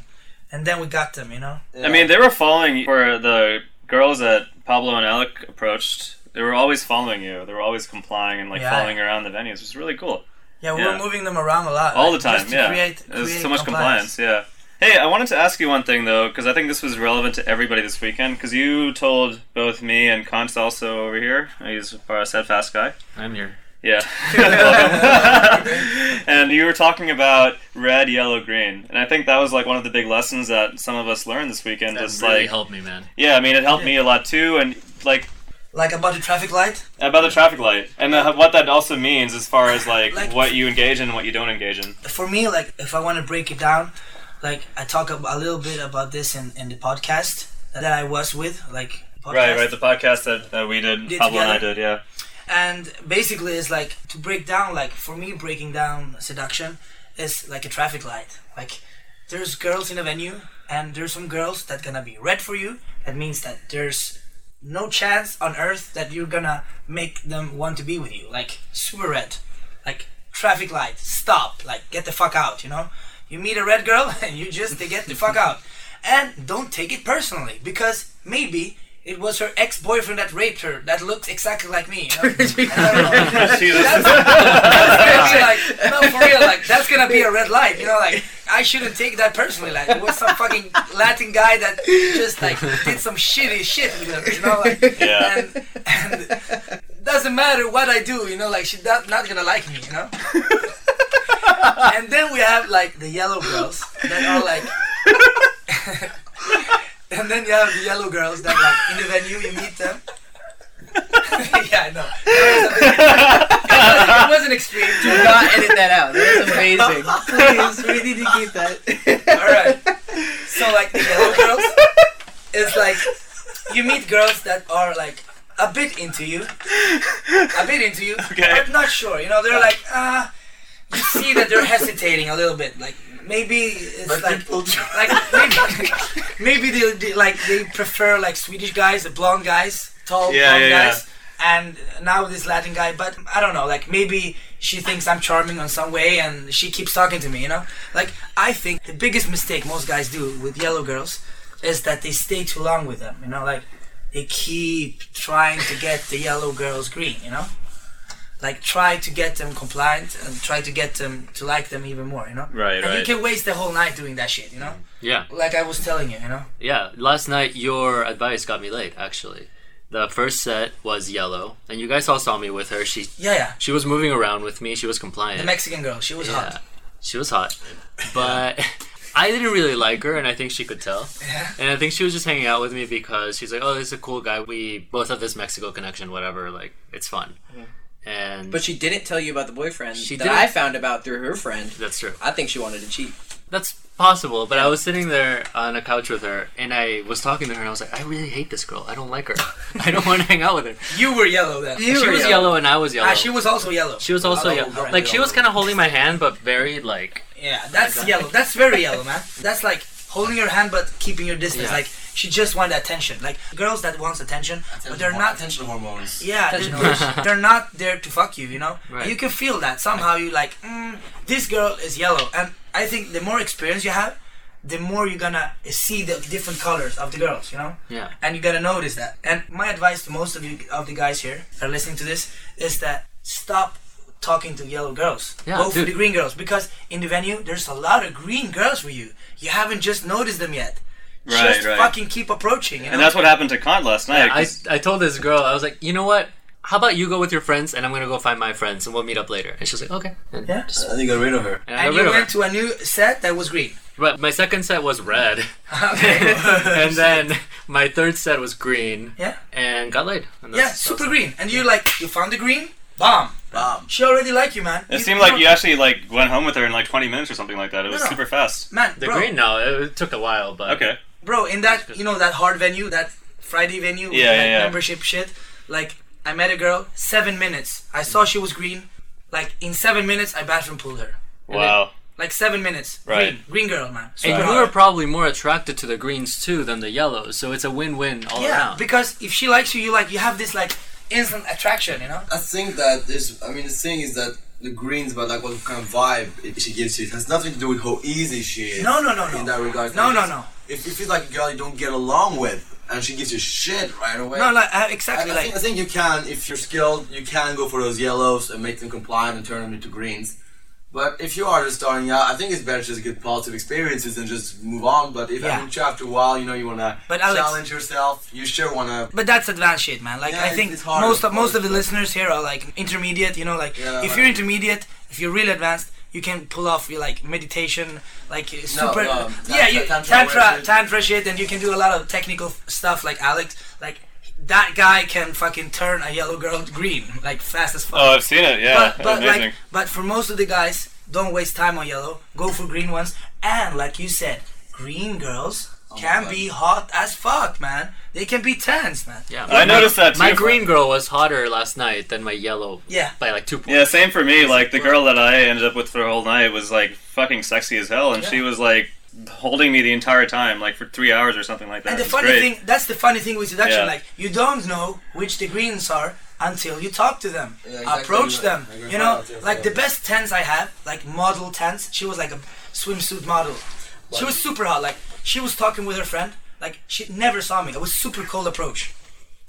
and then we got them. You know. I mean, they were falling for the girls that Pablo and Alex approached. They were always following you. They were always complying and like Yeah. following around the venues. It was really cool. Yeah, we Yeah. were moving them around a lot. all the time. just to Yeah, Create, there's so much compliance. Yeah. Hey, I wanted to ask you one thing though, because I think this was relevant to everybody this weekend. Because you told both me and Kant also over here. He's a steadfast guy. I'm here. Yeah. Welcome. and you were talking about red, yellow, green, and I think that was like one of the big lessons that some of us learned this weekend. That really like, helped me, man. yeah, I mean, it helped me a lot too, and like Like about the traffic light. about the traffic light and uh, what that also means as far as like, Like- what you engage in and what you don't engage in. For me, like if I want to break it down, like I talk a little bit about this in, in the podcast that I was with, like podcast. Right, right. The podcast that, that we did, Did Pablo and I did, yeah. And basically, it's like to break down. Like for me, breaking down seduction is like a traffic light. Like there's girls in a venue, and there's some girls that gonna be red for you. That means that there's no chance on earth that you're gonna make them want to be with you. Like super red, like traffic light. Stop. Like get the fuck out. You know. You meet a red girl, and you just they get the fuck out. And don't take it personally because maybe. It was her ex-boyfriend that raped her. That looks exactly like me. You know? I don't know. That's, that's gonna be like, no, for real, like, that's gonna be a red light, you know, like, I shouldn't take that personally, like, it was some fucking Latin guy that just, like, did some shitty shit with her, you know, like, Yeah. and, and doesn't matter what I do, you know, like, she's not, not gonna like me, you know? and then we have, like, the yellow girls that are, like, and then you have the yellow girls that like in the venue you meet them. yeah, I know. it wasn't extreme. Do not edit that out. That is amazing. Please, we need to keep that. All right. So like the yellow girls is like you meet girls that are like a bit into you, a bit into you, Okay. but not sure. You know, they're like ah. you see that they're hesitating a little bit. Like maybe it's But like like maybe maybe they, they like they prefer like Swedish guys, the blonde guys, tall Yeah, blonde yeah, yeah. guys, and now this Latin guy. But I don't know. Like maybe she thinks I'm charming on some way, and she keeps talking to me. You know, like I think the biggest mistake most guys do with yellow girls is that they stay too long with them. You know, like they keep trying to get the yellow girls green. You know. Like try to get them compliant and try to get them to like them even more, you know. Right, and you can waste the whole night doing that shit, you know. Yeah, Like I was telling you, you know. yeah. Last night, your advice got me late. Actually, the first set was yellow, and you guys all saw me with her. She Yeah, yeah. she was moving around with me. She was compliant. The Mexican girl, she was yeah, hot. she was hot, but I didn't really like her, and I think she could tell. Yeah. And I think she was just hanging out with me because she's like, "Oh, this is a cool guy. We both have this Mexico connection. Whatever. Like, it's fun." And But she didn't tell you about the boyfriend She that didn't. I found about through her friend. that's true. I think she wanted to cheat. That's possible, but I was sitting there on a couch with her, and I was talking to her, and I was like, "I really hate this girl. I don't like her. I don't want to hang out with her." You were yellow then. she was yellow. and I was yellow. Ah, she was also yellow. She was also yellow. girl. Like she was kind of holding my hand, but very like Yeah, that's yellow. That's very yellow, man. That's like holding your hand but keeping your distance. Yeah. Like she just wanted attention. Like girls that wants attention, but they're not. attention hormones. Yeah, Attention they're, they're not there to fuck you. You know. Right. You can feel that somehow. You like mm, this girl is yellow, and I think the more experience you have, the more you're gonna see the different colors of the girls. You know. yeah. and you gotta notice that. And my advice to most of you of the guys here that are listening to this is that stop talking to yellow girls. Yeah, Go for the green girls because in the venue there's a lot of green girls for you. You haven't just noticed them yet. Right, just right. fucking keep approaching. You know? And that's what happened to Kant last night. I 'cause- I told this girl I was like, you know what? How about you go with your friends, and I'm gonna go find my friends, and we'll meet up later. And she's like, okay. And, Yeah. I think I got rid of her. and I and got you went her. to a new set that was green. But my second set was red, Okay. and then my third set was green, yeah, and got laid. And yeah, super that's- green. And you like you found the green, bomb. Bomb. She already like you, man. it seemed like you actually like went home with her in like 20 minutes or something like that. It was No, no. super fast. man, The bro, green, no, it, it took a while, but Okay. Bro in that you know that hard venue that friday venue Yeah, that yeah, yeah. membership shit like i met a girl seven minutes i saw she was green like in seven minutes i bathroom pulled her Wow. like seven minutes Right. green green girl man And you hot. were probably more attracted to the greens too than the yellows, so it's a win-win all yeah around. because if she likes you you like you have this like instant attraction you know I think that there's. I mean, the thing is that the greens, but like what kind of vibe it, she gives you, it has nothing to do with how easy she is. no no no no In that regard. no no no If you feel like a girl you don't get along with, and she gives you shit right away. no like uh, I, exactly I, like think, I think you can, if you're skilled, you can go for those yellows and make them compliant and turn them into greens. But if you are just starting out, I think it's better to just get positive experiences and just move on. But if Yeah. I mean, after a while, you know, you wanna But Alex- challenge yourself, you sure wanna. But that's advanced shit, man. Like Yeah, I think it's hard, most of most of the listeners here are like intermediate. You know, like Yeah, if like- you're intermediate, if you're really advanced, you can pull off your like meditation, like super. no, yeah, tantra- you, tantra tantra shit. tantra shit, and you can do a lot of technical stuff like Alex. Like that guy can fucking turn a yellow girl to green like fast as fuck. Oh, I've seen it. Yeah. but but Amazing. like but for most of the guys, don't waste time on yellow. Go for green ones. And like you said, green girls Oh can be hot as fuck, man. They can be tens, man. yeah, I noticed that too. My green girl was hotter last night than my yellow Yeah. by like two points. Yeah, same for me. Like the girl that I ended up with for the whole night was like fucking sexy as hell, and she was like holding me the entire time, like for three hours or something like that. And the funny great. thing, that's the funny thing with seduction. Yeah. Like you don't know which the greens are until you talk to them, Yeah, exactly. approach Like- them. like You know, product, like the best tens I have, like model tens. She was like a swimsuit model. She was super hot. Like she was talking with her friend. Like she never saw me. It was super cold approach.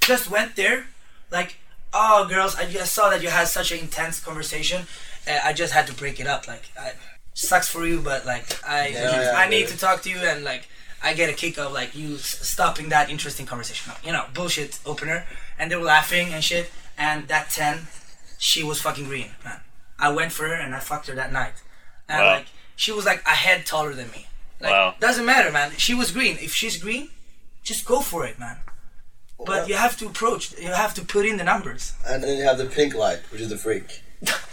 Just went there, like, oh girls, I just saw that you had such an intense conversation. Uh, I just had to break it up. Like, I, sucks for you, but like, I Yeah, yeah, I need yeah. to talk to you and like. I get a kick of like you stopping that interesting conversation. You know, bullshit opener, and they were laughing and shit. And that ten, she was fucking green, man. I went for her and I fucked her that night. And Wow. like she was like a head taller than me, Like, Wow. Doesn't matter, man. She was green. If she's green, just go for it, man. But you have to approach. You have to put in the numbers. And then you have the pink light, which is the freak.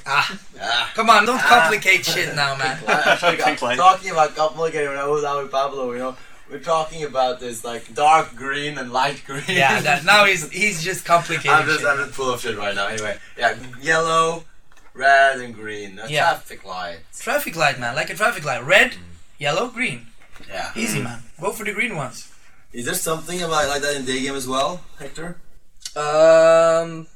Ah, Ah. come on! Don't complicate shit now, man. Actually, Pink light. talking about complicated when I was out with Pablo, you know, we're talking about this like dark green and light green. Yeah, that, now he's he's just complicating I'm just, shit. I'm just full of shit right now. Anyway, yeah, yellow, red, and green. A Yeah. traffic light. Traffic light, man. Like a traffic light. Red, yellow, green. Yeah. Easy, man. Go for the green ones. Is there something about like that in day game as well, Hector? Um,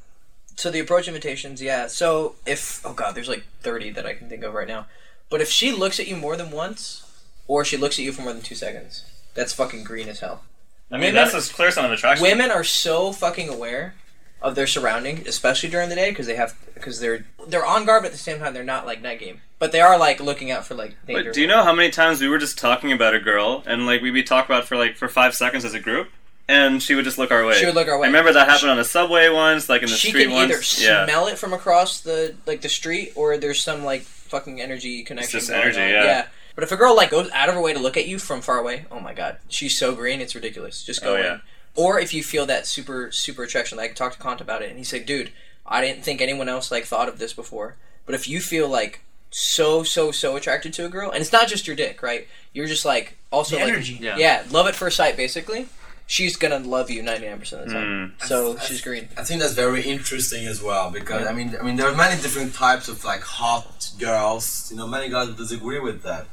so the approach invitations, yeah. So if oh god, there's like thirty that I can think of right now. But if she looks at you more than once, or she looks at you for more than two seconds, that's fucking green as hell. I mean, Women- that's a clear sign of attraction. Women are so fucking aware of their surrounding, especially during the day, because they have because they're they're on guard, but at the same time they're not like night game. But they are like looking out for like. But do you know how many times we were just talking about a girl and like we'd be talking about for like for five seconds as a group, and she would just look our way. She would look our way. I remember that happened on the subway once, like in the she street can once. either yeah. smell it from across the like the street, or there's some like fucking energy connection. just energy, on. yeah. But if a girl like goes out of her way to look at you from far away, oh my god, she's so green, it's ridiculous. Just go Oh, in. yeah. Or if you feel that super super attraction, like I talked to Kant about it, and he said, "Dude, I didn't think anyone else like thought of this before, but if you feel like so so so attracted to a girl, and it's not just your dick, right? You're just like also The like energy. Yeah. yeah, love at first sight, basically. She's gonna love you ninety nine percent of the time. Mm. So That's- she's green. I think that's very interesting as well because I mean I mean there are many different types of like hot girls. You know, many guys disagree with that.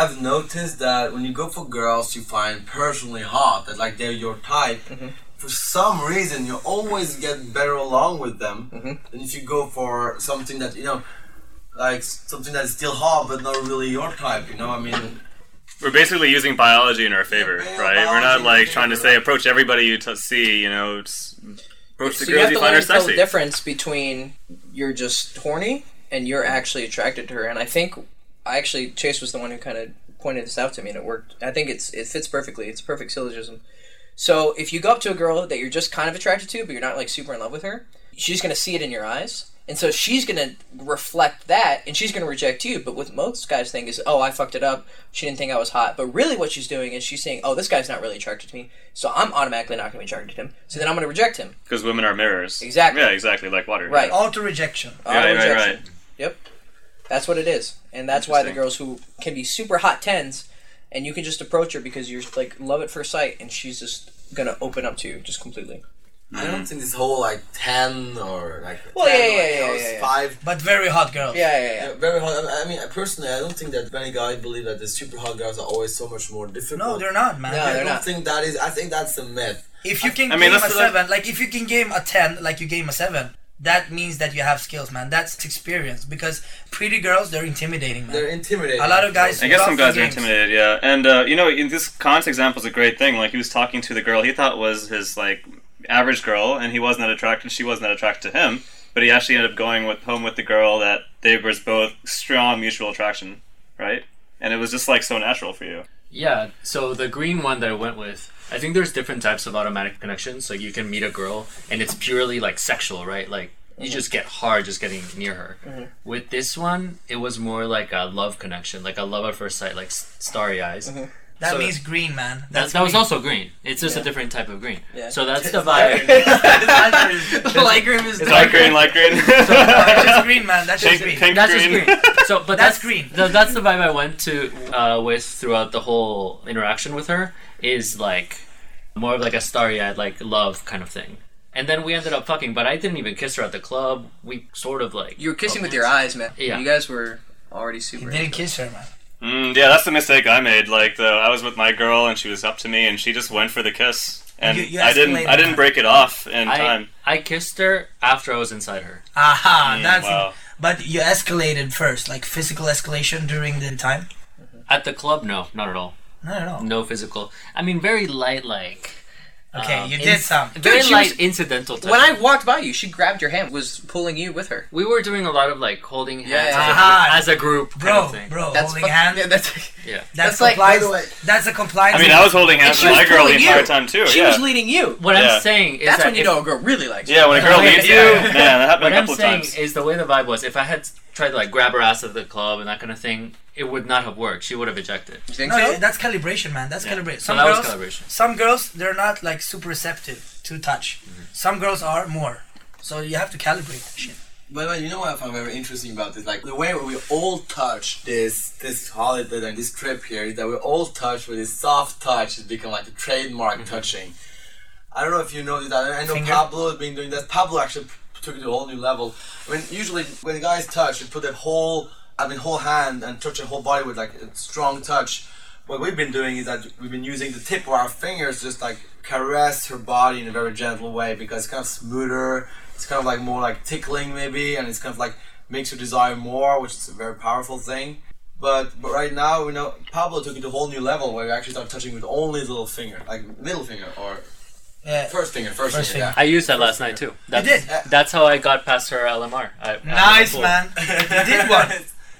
I've noticed that when you go for girls you find personally hot, that like they're your type. Mhm. For some reason, you always get better along with them Mhm. than if you go for something that you know, like something that's still hot but not really your type. You know, I mean, We're basically using biology in our favor, Yeah, right? We're not like trying to say approach everybody you t- see. You know, just approach the so you girls have you to find learn are to tell the difference between you're just horny and you're actually attracted to her. And I think I actually Chase was the one who kind of pointed this out to me, and it worked. I think it's it fits perfectly. It's a perfect syllogism. So if you go up to a girl that you're just kind of attracted to, but you're not like super in love with her, she's gonna see it in your eyes. And so she's gonna reflect that, and she's gonna reject you. But what most guys think is, "Oh, I fucked it up. She didn't think I was hot." But really, what she's doing is she's saying, "Oh, this guy's not really attracted to me, so I'm automatically not gonna be attracted to him. So then I'm gonna reject him." Because women are mirrors. Exactly. Yeah, exactly. Like water. Right. Auto rejection. Yeah, Auto right, right, right. Yep. That's what it is. And that's why the girls who can be super hot tens and you can just approach her because you're like love at first sight and she's just gonna open up to you just completely. I don't think this whole like ten or like Well, 10 yeah, yeah, eight yeah, yeah, yeah. five But very hot girls. Yeah, yeah, yeah. Yeah, very hot. I I mean, personally, I don't think that many guys believe that the super hot girls are always so much more difficult. No, they're not, man. No, I they're don't not. think that is. I think that's a myth. If you can I mean, game a that's like- seven, like if you can game a ten, like you game a seven, that means that you have skills, man. That's experience. Because pretty girls, they're intimidating, man. They're intimidating. A lot of guys- I guess some guys are games. intimidated, yeah. And uh, you know, in this Kant's example is a great thing. Like he was talking to the girl he thought was his like average girl, and he wasn't that attracted. She wasn't that attracted to him, but he actually ended up going with home with the girl that they was both strong mutual attraction, right? And it was just like so natural for you. Yeah, so the green one that I went with, I think there's different types of automatic connections. So you can meet a girl and it's purely like sexual, right? Like you mm-hmm. just get hard just getting near her. Mm-hmm. With this one, it was more like a love connection, like a love at first sight, like starry eyes. Mm-hmm. That so- means green, man. That, That's that was green. also green. It's just Yeah. a different type of green. Yeah. So that's the vibe. Light green is It's light green, light green. That's just green, man. That's just pink, green. pink That's green. just green. So, but That's that's, green. th- that's the vibe I went to uh, with throughout the whole interaction with her. Is like more of like a starry-eyed, like love kind of thing. And then we ended up fucking, but I didn't even kiss her at the club. We sort of like You were kissing with your eyes, man. Yeah. You guys were already You super. didn't into kiss her, man. Mm, yeah, that's the mistake I made. Like, the, I was with my girl and she was up to me, and she just went for the kiss, and You- you I didn't. I didn't break it off in I, time. I kissed her after I was inside her. Aha, Mm, that's wow. it. But you escalated first, like physical escalation during the time. At the club, no, not at all. No, no, no. No physical. I mean, very light, like Okay, um, you in- did some. Very Dude, she light, was- incidental. Touch. When I walked by you, she grabbed your hand, was pulling you with her. we were doing a lot of like holding hands Yeah, as, yeah, a, as a group, kind Bro, of thing. bro, That's holding fuck- hands. Yeah, that's, Yeah. that's, that's like- by the way- that's a compliance. I mean, I was holding hands she with my was girl the pulling you. entire time too. she yeah. was leading you. What Yeah. I'm saying is That's that when you if- know a girl really likes you. Yeah, when a girl Yeah, leads you, man, that happened What a I'm couple saying times. is the way the vibe was. If I had tried to like grab her ass at the club and that kind of thing, it would not have worked. She would have ejected. You think No, so? that's calibration, man. That's Yeah. calibration. So Some that was girls, calibration. some girls, they're not like super receptive to touch. Mm-hmm. Some girls are more. So you have to calibrate that shit. But, but you know what I found very interesting about this? Like the way we all touch this this holiday and this trip here is that we all touch with this soft touch. It's become like a trademark mm-hmm. touching. I don't know if you know that. I know Finger? Pablo has been doing that. Pablo actually took it to a whole new level. I mean, usually when guys touch, they put their whole, I mean, whole hand and touch their whole body with like a strong touch. What we've been doing is that we've been using the tip of our fingers just like caress her body in a very gentle way because it's kind of smoother. It's kind of like more like tickling maybe, and it's kind of like makes you desire more, which is a very powerful thing. But but right now we know Pablo took it to a whole new level where you actually start touching with only the little finger, like middle finger or Yeah. first finger, first, First finger. finger. I used that last night too. That's, did? That's how I got past her uh, LMR. I, Nice, man. You did one.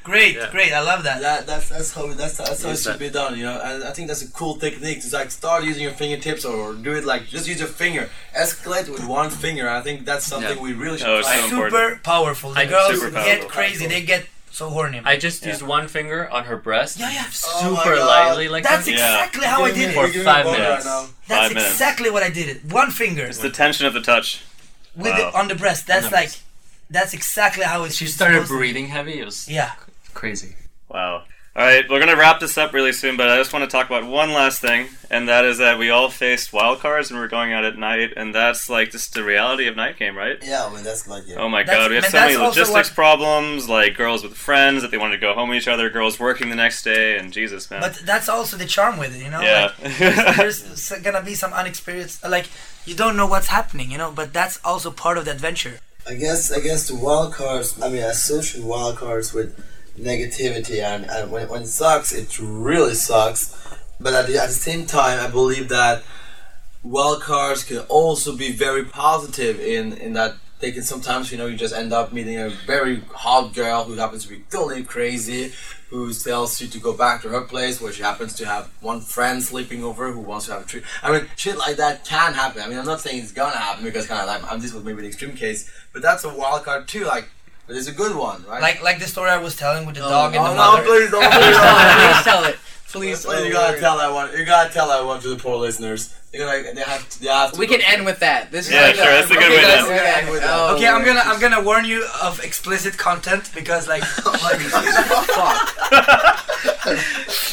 Great, Yeah. great. I love that. That, that's that's how that's that's how it should that. be done, you know. And I think that's a cool technique to like start using your fingertips or do it like just use your finger, escalate with one finger. I think that's something Yeah. we really should Oh, try. so super important. powerful. The I- girls super get powerful. crazy. They get so horny. man. I just Yeah. used one finger on her breast. yeah, yeah. Oh super God. lightly like That's that. Yeah. exactly how I did it. you're five me a boner minutes. Right. That's Five minutes. exactly what I did it. One finger It's the tension of the touch. with Wow. it on the breast. That's the like, that's exactly how it's. She started supposed to be. breathing heavy. It was Yeah. Crazy. Wow. All right, we're gonna wrap this up really soon, but I just want to talk about one last thing, and that is that we all faced wild cards and we're going out at night, and that's like just the reality of night game, right? Yeah, I mean that's like yeah. Oh my That's- god, we have but so many that's also logistics what- problems, like girls with friends that they wanted to go home with each other, girls working the next day, and Jesus, man. But that's also the charm with it, you know. yeah. Like, there's s- gonna be some unexperienced, like you don't know what's happening, you know. But that's also part of the adventure. I guess I guess the wild cards. I mean, I associate wild cards with negativity, and, and when, when it sucks, it really sucks. But at the, at the same time, I believe that wild cards can also be very positive in in that they can sometimes you know you just end up meeting a very hot girl who happens to be totally crazy who tells you to go back to her place where she happens to have one friend sleeping over who wants to have a treat. I mean, shit like that can happen. I mean, I'm not saying it's gonna happen because kind of like I'm, this was maybe an extreme case, but that's a wild card too. Like, but it's a good one, right? Like like the story I was telling with the oh, dog and oh, the no, mother. please don't. Please, Please don't. tell it. Please. Please, you gotta tell that one. You gotta tell that one to the poor listeners. They're gonna, they have, to, they have to. We can end with that. This is Yeah, like sure, that's a good way to end. we're gonna end with that. Okay, I'm gonna I'm gonna warn you of explicit content because like fuck.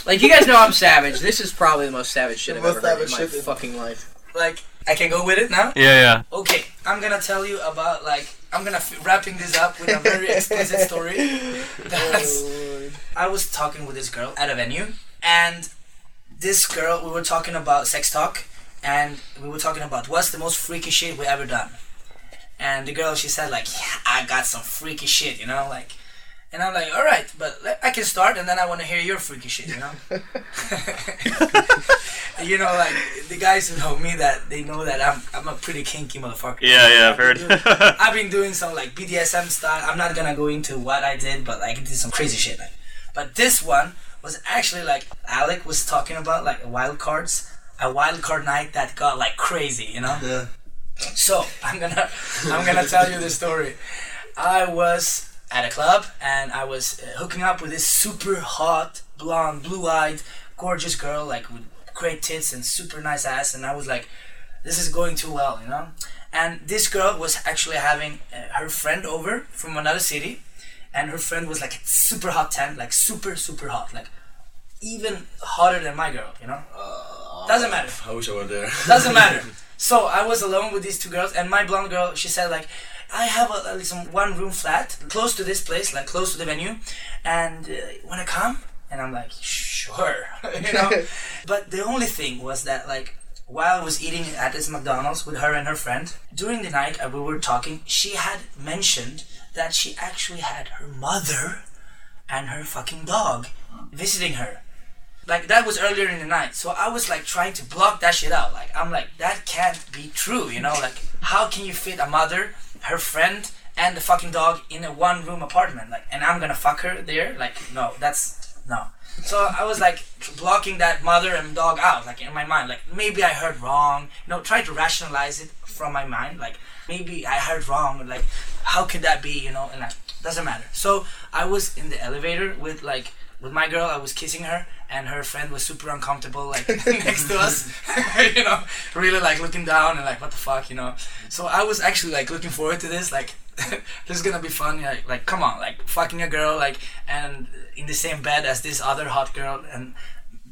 Like you guys know I'm savage. This is probably the most savage shit I've ever heard in my shit. fucking life. like I can go with it now. yeah, yeah. Okay, I'm gonna tell you about like I'm gonna f- wrapping this up with a very explicit story. That's oh, I was talking with this girl at a venue, and this girl we were talking about sex talk, and we were talking about what's the most freaky shit we ever done. And the girl she said like, yeah, I got some freaky shit, you know, like. And I'm like, all right, but le- I can start, and then I want to hear your freaky shit, you know. you know, like the guys who know me, that they know that I'm I'm a pretty kinky motherfucker. Yeah, yeah, I've heard. I've been doing some like BDSM stuff. I'm not gonna go into what I did, but like I did some crazy shit. Like, but this one was actually like Alex was talking about like wild cards, a wild card night that got like crazy, you know. Yeah. So I'm gonna I'm gonna tell you the story. I was at a club and I was uh, hooking up with this super hot, blonde, blue-eyed, gorgeous girl, like with great tits and super nice ass, and I was like, this is going too well, you know. And this girl was actually having uh, her friend over from another city, and her friend was like super hot ten, like super super hot, like even hotter than my girl, you know. Doesn't matter. I wish I were there. Doesn't matter. So I was alone with these two girls, and my blonde girl, she said like, I have a, a some one room flat close to this place, like close to the venue, and uh, wanna come? And I'm like, sure, you know. but the only thing was that like while I was eating at this McDonald's with her and her friend during the night, uh, we were talking. She had mentioned that she actually had her mother and her fucking dog visiting her like that was earlier in the night. So i was like trying to block that shit out. Like i'm like that can't be true you know? Like how can you fit a mother her friend and the fucking dog in a one room apartment? Like and i'm gonna fuck her there? Like no that's no. So i was like blocking that mother and dog out like in my mind. Like maybe i heard wrong. You know try to rationalize it from my mind. Like maybe i heard wrong. Like how could that be you know? And like doesn't matter. So i was in the elevator with like with my girl, I was kissing her, and her friend was super uncomfortable, like next to us, you know, really like looking down and like what the fuck, you know. So I was actually like looking forward to this, like this is gonna be fun, like, like come on, like fucking a girl, like and in the same bed as this other hot girl, and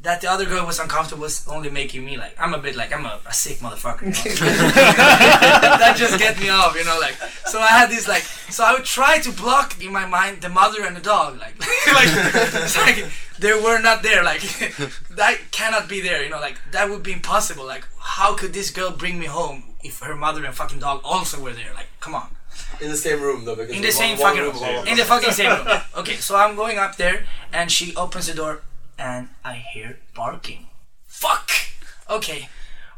that the other girl was uncomfortable was only making me like I'm a bit like I'm a, a sick motherfucker. You know? that just get me off, you know. Like so, I had this like so I would try to block in my mind the mother and the dog, like like like they were not there. Like that cannot be there, you know. Like that would be impossible. Like how could this girl bring me home if her mother and fucking dog also were there? Like come on In the same room though. Because in the same one fucking room. blah, blah, blah. In the fucking same room. Okay, so I'm going up there, and she opens the door, and I hear barking. Fuck. Okay,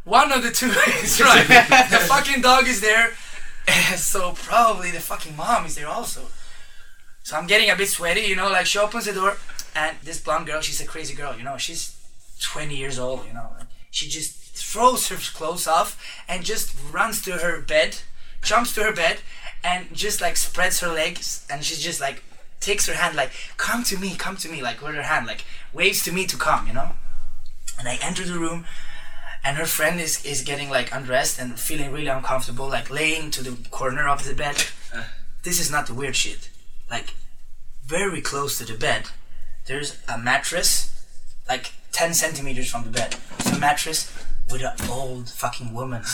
one of the two is right. the fucking dog is there, so probably the fucking mom is there also. So I'm getting a bit sweaty, you know. Like she opens the door, and this blonde girl, she's a crazy girl, you know. She's 20 years old, you know. She just throws her clothes off and just runs to her bed, jumps to her bed, and just like spreads her legs, and she's just like takes her hand, like come to me, come to me, like with her hand, like waves to me to come, you know. And I enter the room, and her friend is is getting like undressed and feeling really uncomfortable, like laying to the corner of the bed. This is not the weird shit. Like very close to the bed, there's a mattress, like 10 centimeters from the bed. It's a mattress with an old fucking woman.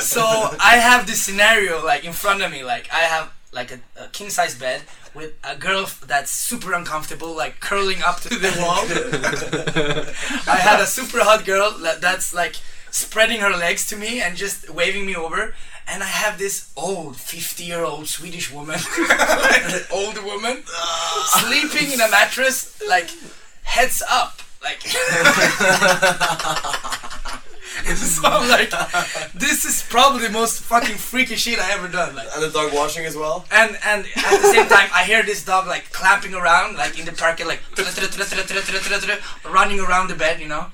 so I have this scenario like in front of me, like I have like a, a king size bed with a girl that's super uncomfortable, like curling up to the wall. I had a super hot girl that's like spreading her legs to me and just waving me over. And I have this old 50 year old Swedish woman, like an old woman, sleeping in a mattress, like heads up. Like, so I'm like, this is probably the most fucking freaky shit I ever done. Like, And the dog washing as well. and and at the same time, I hear this dog like clapping around, like in the park, like running around the bed, you know.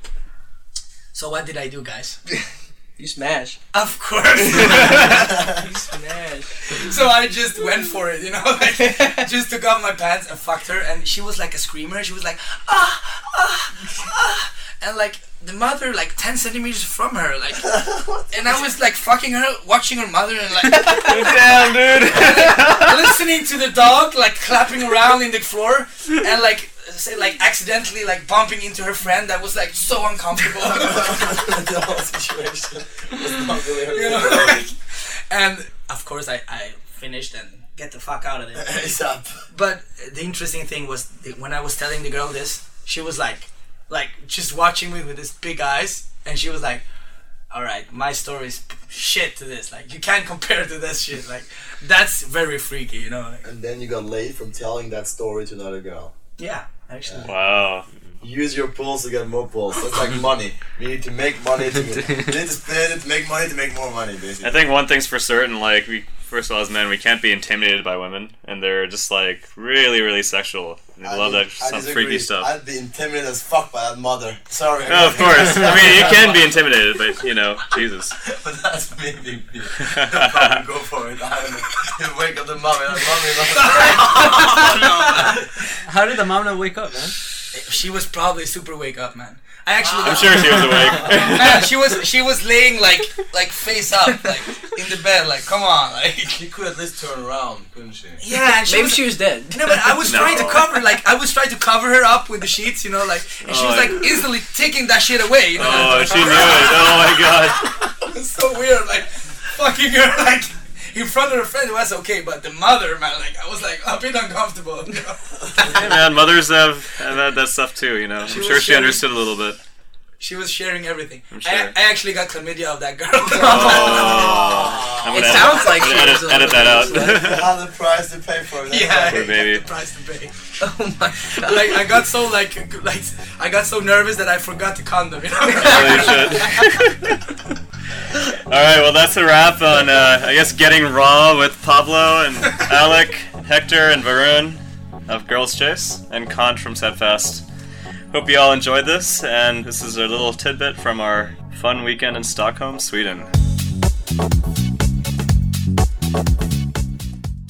So what did I do, guys? You smash. Of course. You smash. so I just went for it, you know, like just took off my pants and fucked her, and she was like a screamer. She was like ah ah ah, and like the mother like ten centimeters from her, like, and I was like fucking her, watching her mother, and like Damn, dude. listening to the dog like clapping around in the floor and like say like accidentally like bumping into her friend that was like so uncomfortable. The whole situation was not really you know? like, and of course I, I finished and get the fuck out of there. ASAP. but the interesting thing was when I was telling the girl this she was like like just watching me with his big eyes and she was like all right my story's shit to this. Like you can't compare to this shit. Like that's very freaky you know? Like, And then you got laid from telling that story to another girl. yeah actually Wow. Use your pulls to get more pulls. That's like money. You need to make money to get, you need to spend it to make money to make more money, basically. I think one thing's for certain, like we first of all as men, we can't be intimidated by women, and they're just like really, really sexual. And they I love di- that some disagree. freaky stuff. I'd be intimidated as fuck by that mother. Sorry. No, of course. I mean, you can be intimidated, but you know, Jesus. but that's maybe me. No problem, go for it. I don't know. You wake up the mommy, and mommy, How did the mom not wake up, man? She was probably super wake up, man. I actually I'm sure she was awake. man, she was she was laying like like face up, like in the bed, like come on, like She could at least turn around, couldn't she? yeah. And she Maybe was, she was dead. no, but I was No. trying to cover, like I was trying to cover her up with the sheets, you know, like and she was Oh, like instantly taking that shit away, you know. oh, she knew it. Oh my god. It's so weird, like fucking her like in front of her friend. It was okay, but the mother, man, like I was like a bit uncomfortable. You? Hey man, mothers have, have had that stuff too, you know. I'm sure she sharing- understood a little bit. She was sharing everything. I'm sure. I, I actually got chlamydia of that girl. Oh, I'm It gonna sounds like she edit, was a edit that out. How the price to pay for it. yeah, Poor baby. the price to pay. Oh my god. like I got so like like I got so nervous that I forgot the condom. You know? Holy shit. All right, well that's a wrap on uh, I guess getting raw with Pablo and Alex, Hector and Varun of Girls Chase and Kant from Setfest. Hope you all enjoyed this, and this is a little tidbit from our fun weekend in Stockholm, Sweden.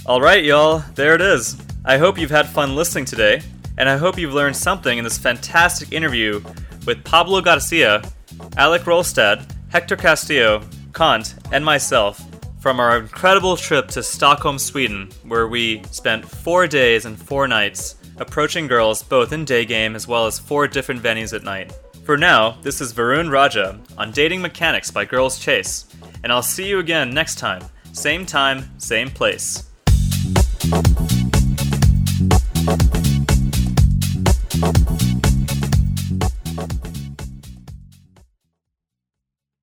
All right, y'all, there it is. I hope you've had fun listening today, and I hope you've learned something in this fantastic interview with Pablo Garcia, Alex Rolstad, Hector Castillo, Kant, and myself from our incredible trip to Stockholm, Sweden, where we spent four days and four nights approaching girls both in day game as well as four different venues at night. For now, this is Varun Raja on Dating Mechanics by Girls Chase, and I'll see you again next time, same time, same place.